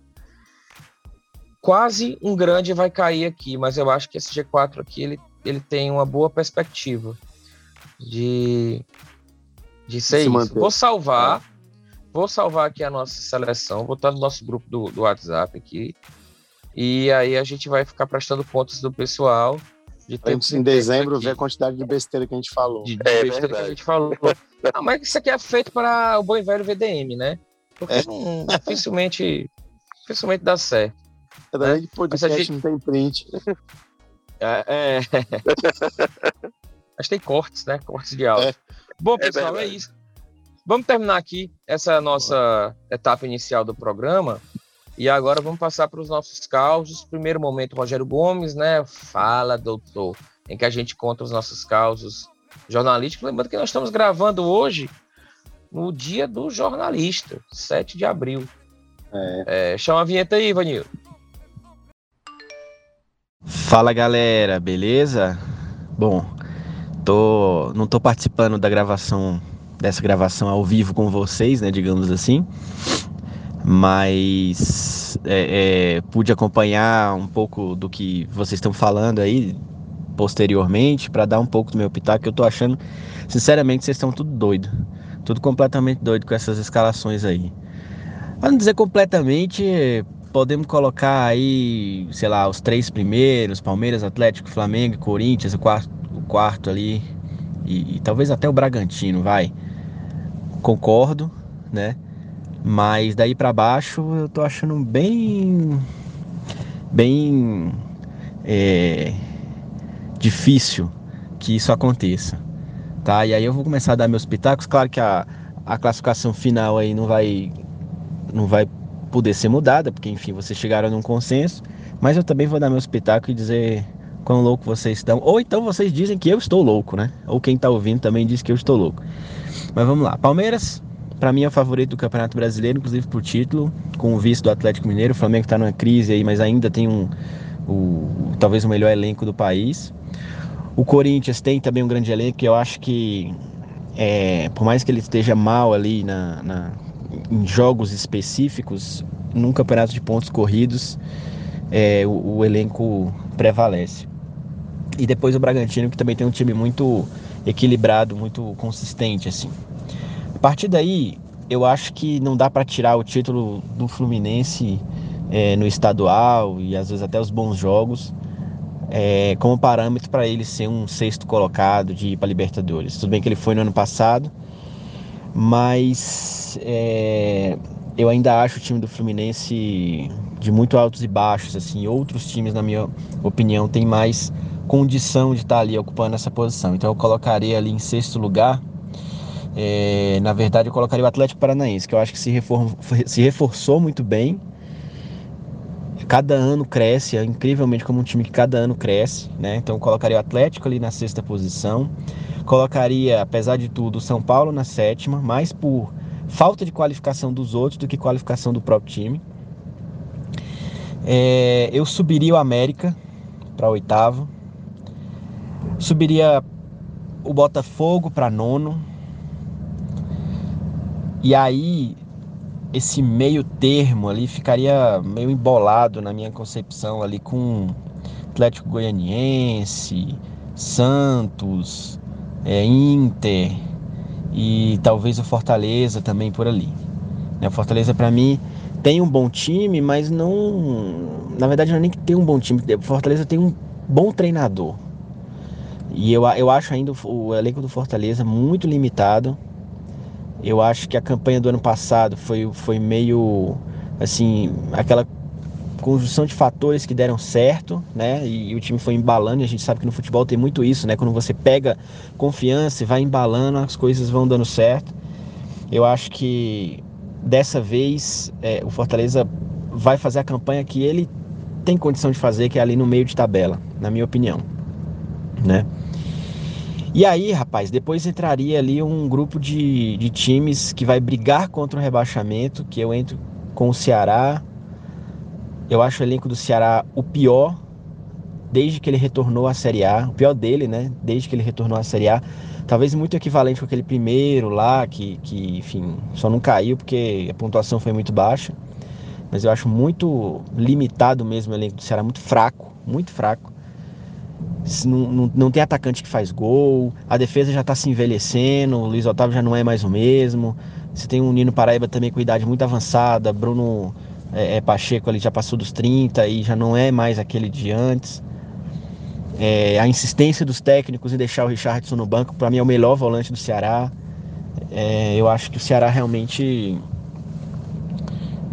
quase um grande vai cair aqui, mas eu acho que esse G4 aqui ele, ele tem uma boa perspectiva de, de ser isso. Vou salvar, é. vou salvar aqui a nossa seleção, vou estar no nosso grupo do, do WhatsApp aqui. E aí a gente vai ficar prestando contas do pessoal. De em dezembro ver a quantidade de besteira que a gente falou. De, de é, besteira verdade. que a gente falou. [LAUGHS] Não, mas isso aqui é feito para o bom e velho VDM, né? Porque é. não, dificilmente, dificilmente dá certo. Cada né? podcast gente... não tem print. É, é... [LAUGHS] Mas tem cortes, né? Cortes de áudio. É. Bom, é pessoal, é, é, isso. Vamos terminar aqui essa nossa etapa inicial do programa. E agora vamos passar para os nossos causos. Primeiro momento, Rogério Gomes, né? Fala, doutor, em que a gente conta os nossos causos jornalísticos. Lembrando que nós estamos gravando hoje no dia do jornalista, 7 de abril. É. É, chama a vinheta aí, Vanil. Fala galera, beleza? Bom, tô, não tô participando da gravação dessa gravação ao vivo com vocês, né, digamos assim, mas é, é, pude acompanhar um pouco do que vocês estão falando aí posteriormente para dar um pouco do meu pitaco. Eu tô achando, sinceramente, vocês estão tudo doido, tudo completamente doido com essas escalações aí. Para não dizer completamente, podemos colocar aí, sei lá, os três primeiros, Palmeiras, Atlético, Flamengo, Corinthians, o quarto, quarto ali, e, e talvez até o Bragantino, vai. Concordo, né? Mas daí para baixo eu tô achando bem, bem é, difícil que isso aconteça, tá? E aí eu vou começar a dar meus pitacos. Claro que a, a classificação final aí não vai, não vai poder ser mudada, porque enfim, vocês chegaram num consenso, mas eu também vou dar meu espetáculo e dizer quão louco vocês estão. Ou então vocês dizem que eu estou louco, né? Ou quem está ouvindo também diz que eu estou louco. Mas vamos lá. Palmeiras, para mim é o favorito do Campeonato Brasileiro, inclusive por título, com o vice do Atlético Mineiro. O Flamengo está numa crise aí, mas ainda tem um o, talvez o melhor elenco do país. O Corinthians tem também um grande elenco que eu acho que é, por mais que ele esteja mal ali na, na em jogos específicos, num campeonato de pontos corridos, é, o, o, elenco prevalece. E depois o Bragantino, que também tem um time muito equilibrado, muito consistente. assim. A partir daí, eu acho que não dá para tirar o título do Fluminense é, no estadual e às vezes até os bons jogos é, como parâmetro para ele ser um sexto colocado de ir para Libertadores. Tudo bem que ele foi no ano passado, mas é, eu ainda acho o time do Fluminense de muito altos e baixos. Assim, outros times, na minha opinião, têm mais condição de estar ali ocupando essa posição. Então eu colocaria ali em sexto lugar. É, na verdade, eu colocaria o Atlético Paranaense, que eu acho que se, [LAUGHS] se reforçou muito bem. Cada ano cresce, é incrivelmente como um time que cada ano cresce, né? Então eu colocaria o Atlético ali na sexta posição. Colocaria, apesar de tudo, o São Paulo na sétima, mais por falta de qualificação dos outros do que qualificação do próprio time. É, eu subiria o América para oitavo. Subiria o Botafogo para nono. E aí, esse meio termo ali ficaria meio embolado na minha concepção ali com Atlético Goianiense, Santos, é, Inter e talvez o Fortaleza também por ali. Né, o Fortaleza para mim tem um bom time, mas não, na verdade não é nem que tem um bom time. O Fortaleza tem um bom treinador. E eu, eu acho ainda o, o elenco do Fortaleza muito limitado. Eu acho que a campanha do ano passado foi, foi meio assim, aquela conjunção de fatores que deram certo, né? E, e, o time foi embalando, e a gente sabe que no futebol tem muito isso, né? Quando você pega confiança e vai embalando, as coisas vão dando certo. Eu acho que dessa vez é, o Fortaleza vai fazer a campanha que ele tem condição de fazer, que é ali no meio de tabela, na minha opinião, né? E aí, rapaz, depois entraria ali um grupo de, de times que vai brigar contra o rebaixamento, que eu entro com o Ceará. Eu acho o elenco do Ceará o pior desde que ele retornou à Série A, o pior dele, né? Desde que ele retornou à Série A. Talvez muito equivalente com aquele primeiro lá, que, que enfim, só não caiu porque a pontuação foi muito baixa. Mas eu acho muito limitado mesmo o elenco do Ceará, muito fraco, muito fraco. Não, não, não tem atacante que faz gol, a defesa já está se envelhecendo, o Luiz Otávio já não é mais o mesmo. Você tem um Nino Paraíba também com idade muito avançada, Bruno é, é, Pacheco ali já passou dos 30 e já não é mais aquele de antes. É, a insistência dos técnicos em deixar o Richardson no banco, para mim é o melhor volante do Ceará. É, eu acho que o Ceará realmente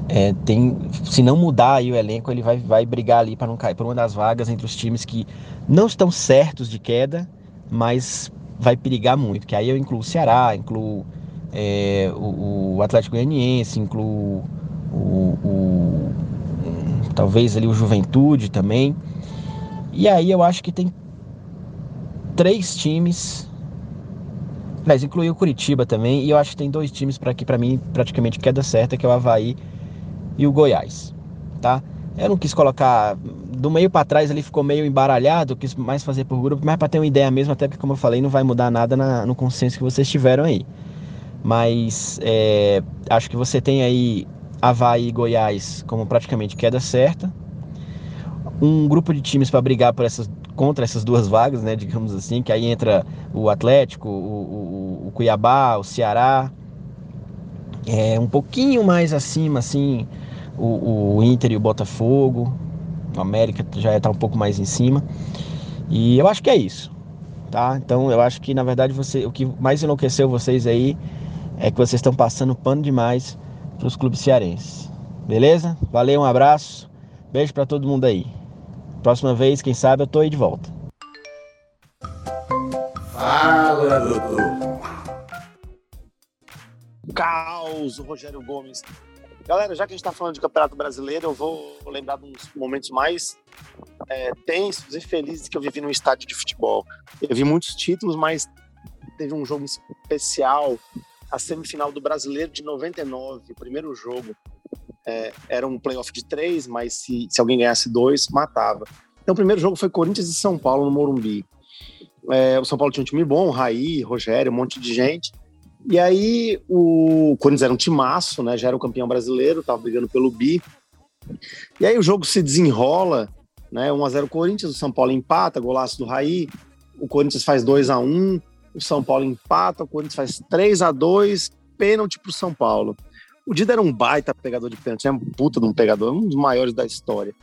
é, tem, se não mudar aí o elenco, ele vai, vai brigar ali para não cair por uma das vagas entre os times que não estão certos de queda, mas vai perigar muito. Que aí eu incluo o Ceará, incluo é, o, o, Atlético Goianiense, incluo o, o, talvez ali o Juventude também. E aí eu acho que tem três times. Mas incluiu o Curitiba também. E eu acho que tem dois times para que para mim praticamente queda certa, que é o Havaí e o Goiás, tá? Eu não quis colocar do meio para trás ali ficou meio embaralhado, quis mais fazer por grupo, mas para ter uma ideia mesmo, até porque como eu falei, não vai mudar nada na, no consenso que vocês tiveram aí. Mas é, acho que você tem aí Havaí e Goiás como praticamente queda certa. Um grupo de times para brigar por essas, contra essas duas vagas, né, digamos assim, que aí entra o Atlético, o, o, o Cuiabá, o Ceará. É, um pouquinho mais acima, assim, o, o Inter e o Botafogo. O América já está um pouco mais em cima. E eu acho que é isso. Tá? Então eu acho que na verdade você, o que mais enlouqueceu vocês aí é que vocês estão passando pano demais para os clubes cearenses. Beleza? Valeu, um abraço. Beijo para todo mundo aí. Próxima vez, quem sabe, eu tô aí de volta. Fala, doutor. Caos, Rogério Gomes. Galera, já que a gente está falando de Campeonato Brasileiro, eu vou lembrar uns momentos mais é, tensos e felizes que eu vivi no estádio de futebol. Eu vi muitos títulos, mas teve um jogo especial, a semifinal do Brasileiro de 99, o primeiro jogo. É, era um playoff de três, mas se, se alguém ganhasse dois, matava. Então o primeiro jogo foi Corinthians e São Paulo no Morumbi. É, o São Paulo tinha um time bom, Raí, Rogério, um monte de gente. E aí o Corinthians era um timaço, né? Já era o campeão brasileiro, tava brigando pelo bi. E aí o jogo se desenrola, né? 1 a 0 Corinthians, o São Paulo empata, golaço do Raí. O Corinthians faz 2 a 1, o São Paulo empata, o Corinthians faz 3 a 2, pênalti pro São Paulo. O Dida era um baita pegador de pênalti, é um puta de um pegador, um dos maiores da história.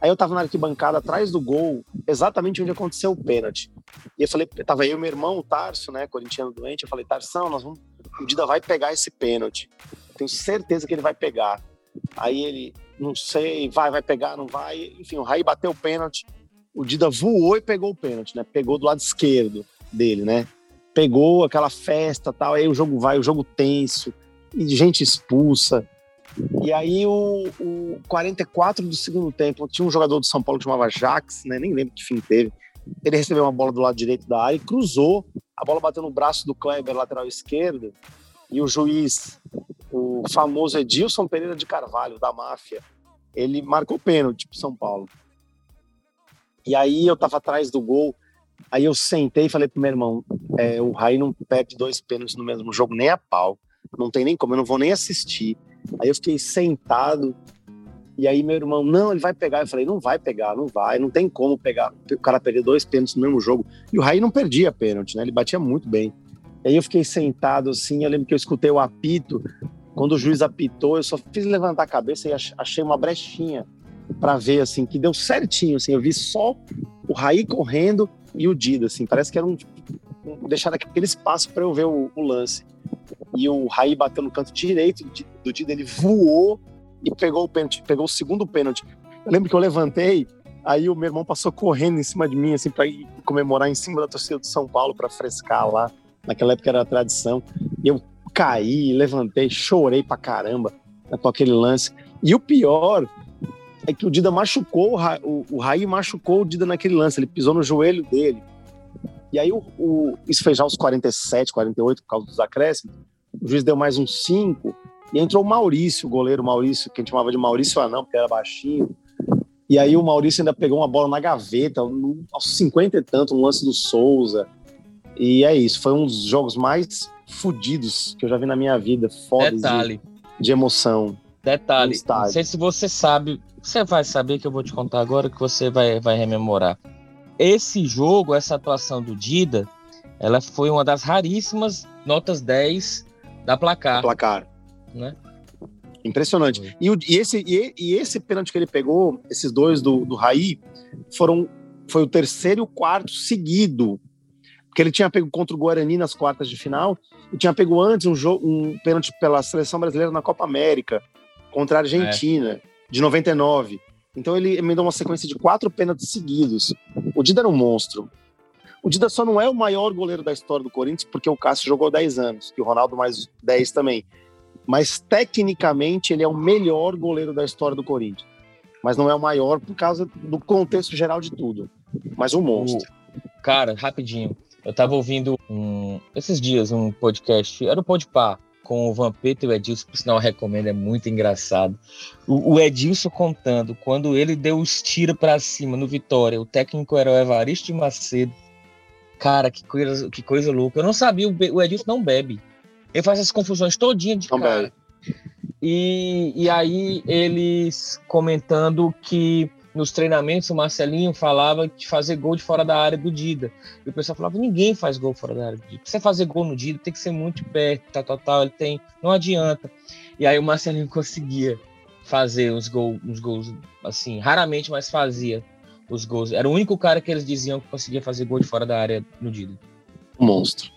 Aí eu tava na arquibancada atrás do gol, exatamente onde aconteceu o pênalti. E eu falei, tava eu e meu irmão, o Tarso, né, corintiano doente, eu falei, Tarsão, nós vamos, o Dida vai pegar esse pênalti. Tenho certeza que ele vai pegar. Aí ele, não sei, vai, vai pegar, não vai. Enfim, o Raí bateu o pênalti. O Dida voou e pegou o pênalti, né? Pegou do lado esquerdo dele, né? Pegou aquela festa tal. Aí o jogo vai, o jogo tenso, e gente expulsa. E aí, o, o 44 do segundo tempo, tinha um jogador do São Paulo que chamava Jax, né? Nem lembro que fim teve. Ele recebeu uma bola do lado direito da área e cruzou. A bola bateu no braço do Kleber, lateral esquerdo. E o juiz, o famoso Edilson Pereira de Carvalho, da máfia, ele marcou pênalti pro São Paulo. E aí eu tava atrás do gol. Aí eu sentei e falei pro meu irmão: é, o Raí não perde dois pênaltis no mesmo jogo, nem a pau. Não tem nem como, eu não vou nem assistir. Aí eu fiquei sentado, e aí meu irmão, não, ele vai pegar. Eu falei, não vai pegar, não vai, não tem como pegar. O cara perder dois pênaltis no mesmo jogo. E o Raí não perdia pênalti, né? Ele batia muito bem. E aí eu fiquei sentado assim, eu lembro que eu escutei o apito. Quando o juiz apitou, eu só fiz levantar a cabeça e achei uma brechinha para ver assim que deu certinho, assim, eu vi só o Raí correndo e o Dida, assim, parece que era um, um deixar aquele espaço para eu ver o, o, lance. E o Raí bateu no canto direito do Dida, ele voou e pegou o pênalti, pegou o segundo pênalti. Eu lembro que eu levantei, aí o meu irmão passou correndo em cima de mim, assim, para comemorar em cima da torcida do São Paulo para frescar lá. Naquela época era a tradição. E eu caí, levantei, chorei pra caramba né, com aquele lance. E o pior é que o Dida machucou, o, o Raí machucou o Dida naquele lance, ele pisou no joelho dele. E aí, o, o, isso foi já aos 47, 48, por causa dos acréscimos. O juiz deu mais uns 5. E entrou o Maurício, o goleiro Maurício, que a gente chamava de Maurício Anão, porque era baixinho. E aí o Maurício ainda pegou uma bola na gaveta, aos 50 e tanto, um lance do Souza. E é isso, foi um dos jogos mais fodidos que eu já vi na minha vida. Foda Detalhe. De, de emoção. Detalhe, não sei se você sabe, você vai saber que eu vou te contar agora que você vai, vai rememorar. Esse jogo, essa atuação do Dida, ela foi uma das raríssimas notas 10 da placar. Placar. Né? Impressionante. E, o, e, esse, e, e, esse pênalti que ele pegou, esses dois do, do Raí, foram, foi o terceiro e o quarto seguido. Porque ele tinha pego contra o Guarani nas quartas de final e tinha pego antes um, jogo, um pênalti pela seleção brasileira na Copa América contra a Argentina, é. de 99. Então ele emendou uma sequência de quatro pênaltis seguidos. O Dida era um monstro. O Dida só não é o maior goleiro da história do Corinthians porque o Cássio jogou 10 anos, que o Ronaldo mais 10 também. Mas tecnicamente ele é o melhor goleiro da história do Corinthians. Mas não é o maior por causa do contexto geral de tudo. Mas um monstro. Cara, rapidinho. Eu tava ouvindo um, esses dias um podcast, era o Podpah, com o Vampeta e o Edilson, por sinal eu recomendo, é muito engraçado. O, o Edilson contando, quando ele deu os tiros para cima no Vitória, o técnico era o Evaristo de Macedo. Cara, que coisa, que coisa louca. Eu não sabia, o Edilson não bebe. Ele faz essas confusões todinha de não cara. Bebe. E, e aí eles comentando que nos treinamentos, o Marcelinho falava de fazer gol de fora da área do Dida. E o pessoal falava: ninguém faz gol fora da área do Dida. Você fazer gol no Dida, tem que ser muito perto, tal, tal, tal. Ele tem. Não adianta. E aí o Marcelinho [LAUGHS] conseguia fazer os gols, uns gols assim, raramente, mas fazia os gols. Era o único cara que eles diziam que conseguia fazer gol de fora da área no Dida. Monstro.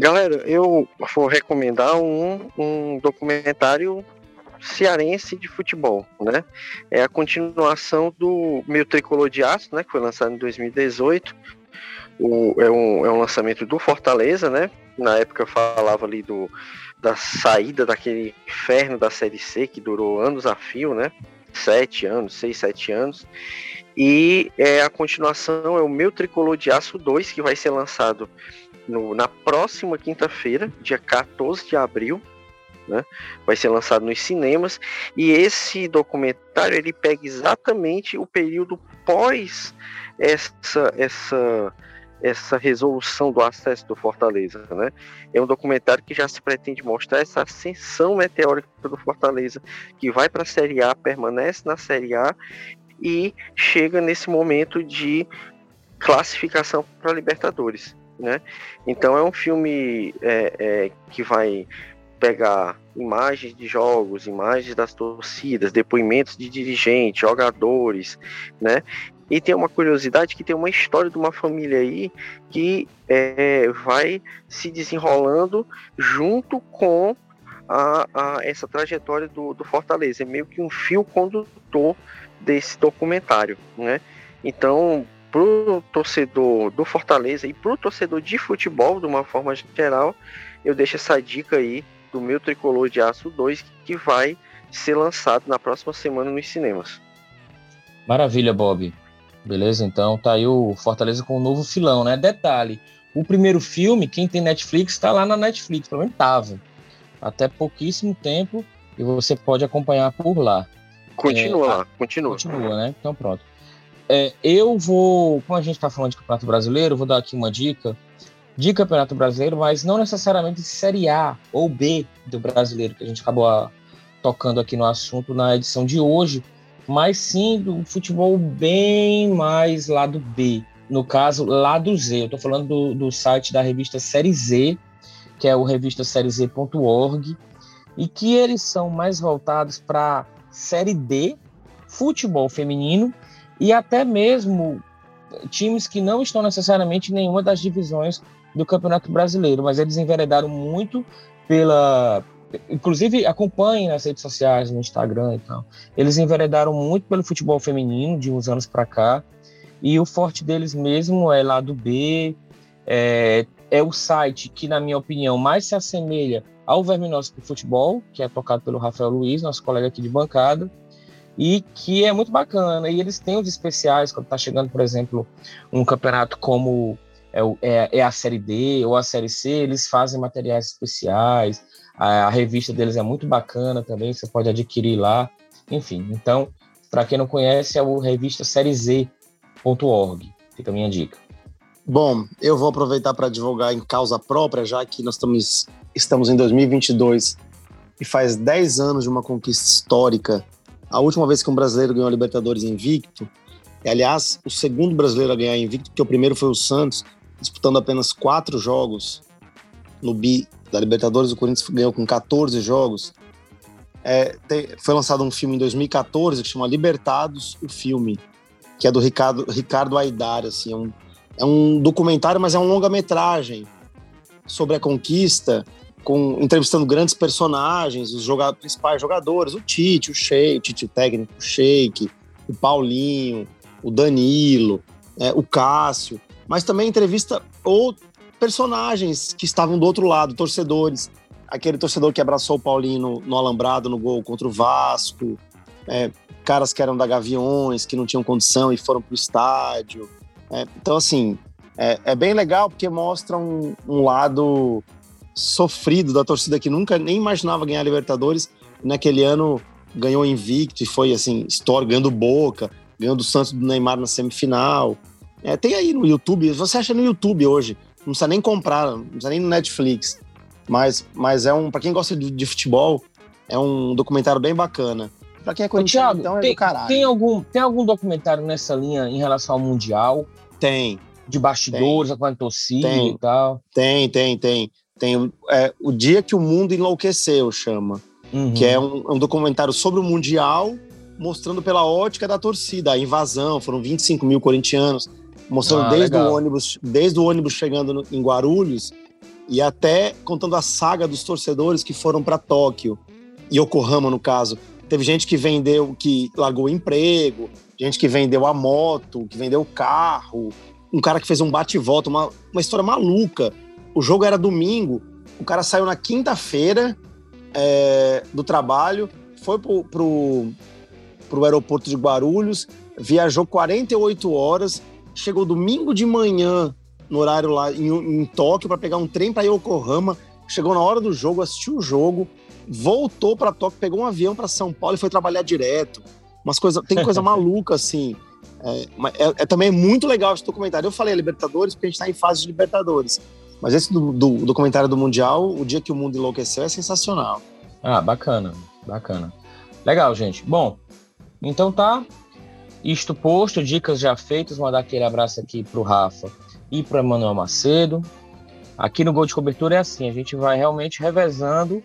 Galera, eu vou recomendar um, um documentário cearense de futebol, né? É a continuação do Meu Tricolor de Aço, né? Que foi lançado em 2018. O, é, um, é um lançamento do Fortaleza, né? Na época eu falava ali do, da saída daquele inferno da Série C, que durou anos a fio, né? Sete anos, seis, sete anos. E é, a continuação é o Meu Tricolor de Aço 2, que vai ser lançado no, na próxima quinta-feira, dia 14 de abril, né? Vai ser lançado nos cinemas e esse documentário ele pega exatamente o período pós essa essa essa resolução do acesso do Fortaleza, né? É um documentário que já se pretende mostrar essa ascensão meteórica do Fortaleza, que vai para a Série A, permanece na Série A e chega nesse momento de classificação para Libertadores né? Então é um filme é, é, que vai pegar imagens de jogos, imagens das torcidas, depoimentos de dirigentes, jogadores, né? E tem uma curiosidade que tem uma história de uma família aí que é, vai se desenrolando junto com a, a essa trajetória do, do, Fortaleza. É meio que um fio condutor desse documentário, né? Então, pro torcedor do Fortaleza e pro torcedor de futebol, de uma forma geral, eu deixo essa dica aí do meu Tricolor de Aço 2, que vai ser lançado na próxima semana nos cinemas. Maravilha, Bob. Beleza, então tá aí o Fortaleza com um novo filão, né? Detalhe, o primeiro filme, quem tem Netflix, tá lá na Netflix, pelo menos tava. Até pouquíssimo tempo e você pode acompanhar por lá. Continua é, lá, continua. Continua, né? Então pronto. É, eu vou, como a gente está falando de Campeonato Brasileiro, vou dar aqui uma dica de Campeonato Brasileiro, mas não necessariamente de Série A ou B do Brasileiro, que a gente acabou a, ah, tocando aqui no assunto na edição de hoje, mas sim do futebol bem mais lado B. No caso, lado Z. Eu estou falando do, do site da revista Série Z, que é o revista e que eles são mais voltados para Série D, futebol feminino e até mesmo times que não estão necessariamente em nenhuma das divisões do Campeonato Brasileiro, mas eles enveredaram muito pela. Inclusive, acompanhem nas redes sociais, no Instagram e tal. Eles enveredaram muito pelo futebol feminino de uns anos para cá. E o forte deles mesmo é lá do B, é, é o site que, na minha opinião, mais se assemelha ao Verminócio do Futebol, que é tocado pelo Rafael Luiz, nosso colega aqui de bancada, e que é muito bacana. E eles têm os especiais, quando está chegando, por exemplo, um campeonato como é, é, é, a Série D ou a Série C, eles fazem materiais especiais, a, a revista deles é muito bacana também, você pode adquirir lá. Enfim, então, para quem não conhece, é o revista Série Z.org, fica a minha dica. Bom, eu vou aproveitar para divulgar em causa própria, já que nós estamos, estamos em 2022 e faz 10 anos de uma conquista histórica. A última vez que um brasileiro ganhou a Libertadores invicto, e, aliás, o segundo brasileiro a ganhar invicto, porque o primeiro foi o Santos, disputando apenas quatro jogos no bi da Libertadores, o Corinthians ganhou com 14 jogos. É, tem, foi lançado um filme em 2014 que chama Libertados, o filme, que é do Ricardo, Ricardo Aidar, assim, é um é um documentário, mas é um longa-metragem sobre a conquista, com entrevistando grandes personagens, os joga principais jogadores, o Tite, o Sheik, o Tite técnico, o Sheik, o Paulinho, o Danilo, é, o Cássio, mas também entrevista ou personagens que estavam do outro lado, torcedores, aquele torcedor que abraçou o Paulinho no, no alambrado no gol contra o Vasco, é, caras que eram da Gaviões, que não tinham condição e foram para o estádio, é, então, assim, é, é, bem legal porque mostra um, um, lado sofrido da torcida que nunca nem imaginava ganhar a Libertadores. Naquele ano ganhou invicto e foi, assim, histórico, ganhando Boca, ganhando o Santos do Neymar na semifinal. É, tem aí no YouTube, você acha no YouTube hoje, não precisa nem comprar, não precisa nem no Netflix. Mas, mas é um, para quem gosta de, de futebol, é um documentário bem bacana. Pra quem é corintiano, então é tem, do caralho. Tem algum, tem algum documentário nessa linha em relação ao Mundial? Tem. De bastidores, com a torcida tem, e tal? Tem, tem, tem. Tem é, O Dia que o Mundo Enlouqueceu, chama. Uhum. Que é um, um, documentário sobre o Mundial, mostrando pela ótica da torcida, a invasão, foram 25 mil corintianos, mostrando ah, desde, o ônibus, desde o ônibus chegando no, em Guarulhos e até contando a saga dos torcedores que foram para Tóquio, e Yokohama, no caso, Teve gente que vendeu, que largou o emprego, gente que vendeu a moto, que vendeu o carro, um cara que fez um bate-volta, uma, uma história maluca. O jogo era domingo, o cara saiu na quinta-feira é, do trabalho, foi pro, pro, pro aeroporto de Guarulhos, viajou 48 horas, chegou domingo de manhã no horário lá em, em Tóquio para pegar um trem para Yokohama, chegou na hora do jogo, assistiu o jogo, voltou para Tóquio, pegou um avião para São Paulo e foi trabalhar direto. Umas coisas, tem coisa [LAUGHS] maluca assim. É, é, é, também muito legal esse documentário. Eu falei Libertadores porque a gente está em fase de Libertadores. Mas esse do, do, documentário do Mundial, O Dia que o Mundo Enlouqueceu, é sensacional. Ah, bacana, bacana. Legal, gente. Bom, então tá. Isto posto, dicas já feitas. Mandar aquele abraço aqui pro Rafa e pro Emanuel Macedo. Aqui no Gol de Cobertura é assim, a gente vai realmente revezando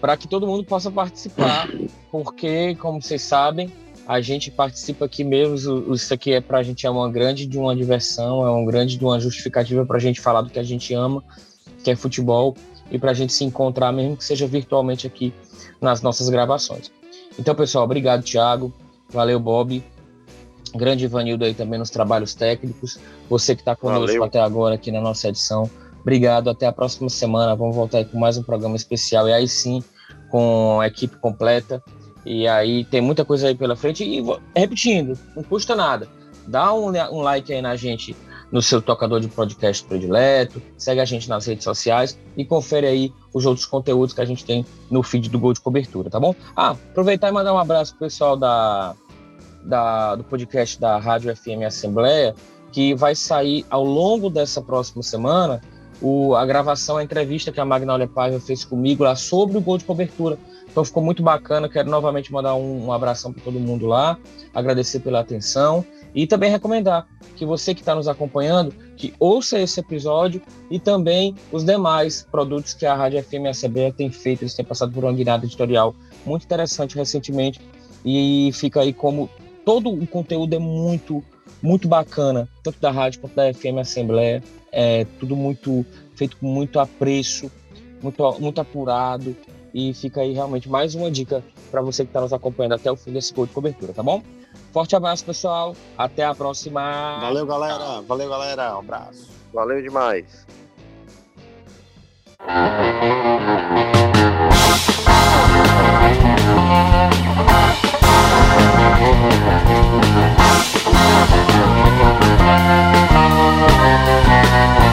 para que todo mundo possa participar, porque, como vocês sabem, a gente participa aqui mesmo. Isso aqui é para a gente é uma grande de uma diversão, é um grande de uma justificativa para a gente falar do que a gente ama, que é futebol, e para a gente se encontrar, mesmo que seja virtualmente aqui nas nossas gravações. Então, pessoal, obrigado, Thiago. Valeu, Bob. Grande Ivanildo aí também nos trabalhos técnicos. Você que está conosco Valeu. até agora aqui na nossa edição. Obrigado, até a próxima semana. Vamos voltar aí com mais um programa especial. E aí sim, com a equipe completa. E aí tem muita coisa aí pela frente. E repetindo, não custa nada. Dá um, um like aí na gente no seu tocador de podcast predileto, segue a gente nas redes sociais e confere aí os outros conteúdos que a gente tem no feed do Gol de Cobertura, tá bom? Ah, aproveitar e mandar um abraço pro pessoal da, da, do podcast da Rádio FM Assembleia, que vai sair ao longo dessa próxima semana o, a gravação, a entrevista que a Magnólia Paiva fez comigo lá sobre o gol de cobertura. Então ficou muito bacana. Quero novamente mandar um, um abração para todo mundo lá, agradecer pela atenção e também recomendar que você que está nos acompanhando, que ouça esse episódio e também os demais produtos que a Rádio FM a CBE tem feito. Eles têm passado por uma guinada editorial muito interessante recentemente e fica aí como todo o conteúdo é muito, muito bacana, tanto da rádio quanto da FM Assembleia. É tudo muito feito com muito apreço, muito, muito apurado. E fica aí realmente mais uma dica para você que está nos acompanhando até o fim desse curso de cobertura, tá bom? Forte abraço, pessoal. Até a próxima. Valeu, galera. Valeu, galera. Um abraço. Valeu demais. Thank you.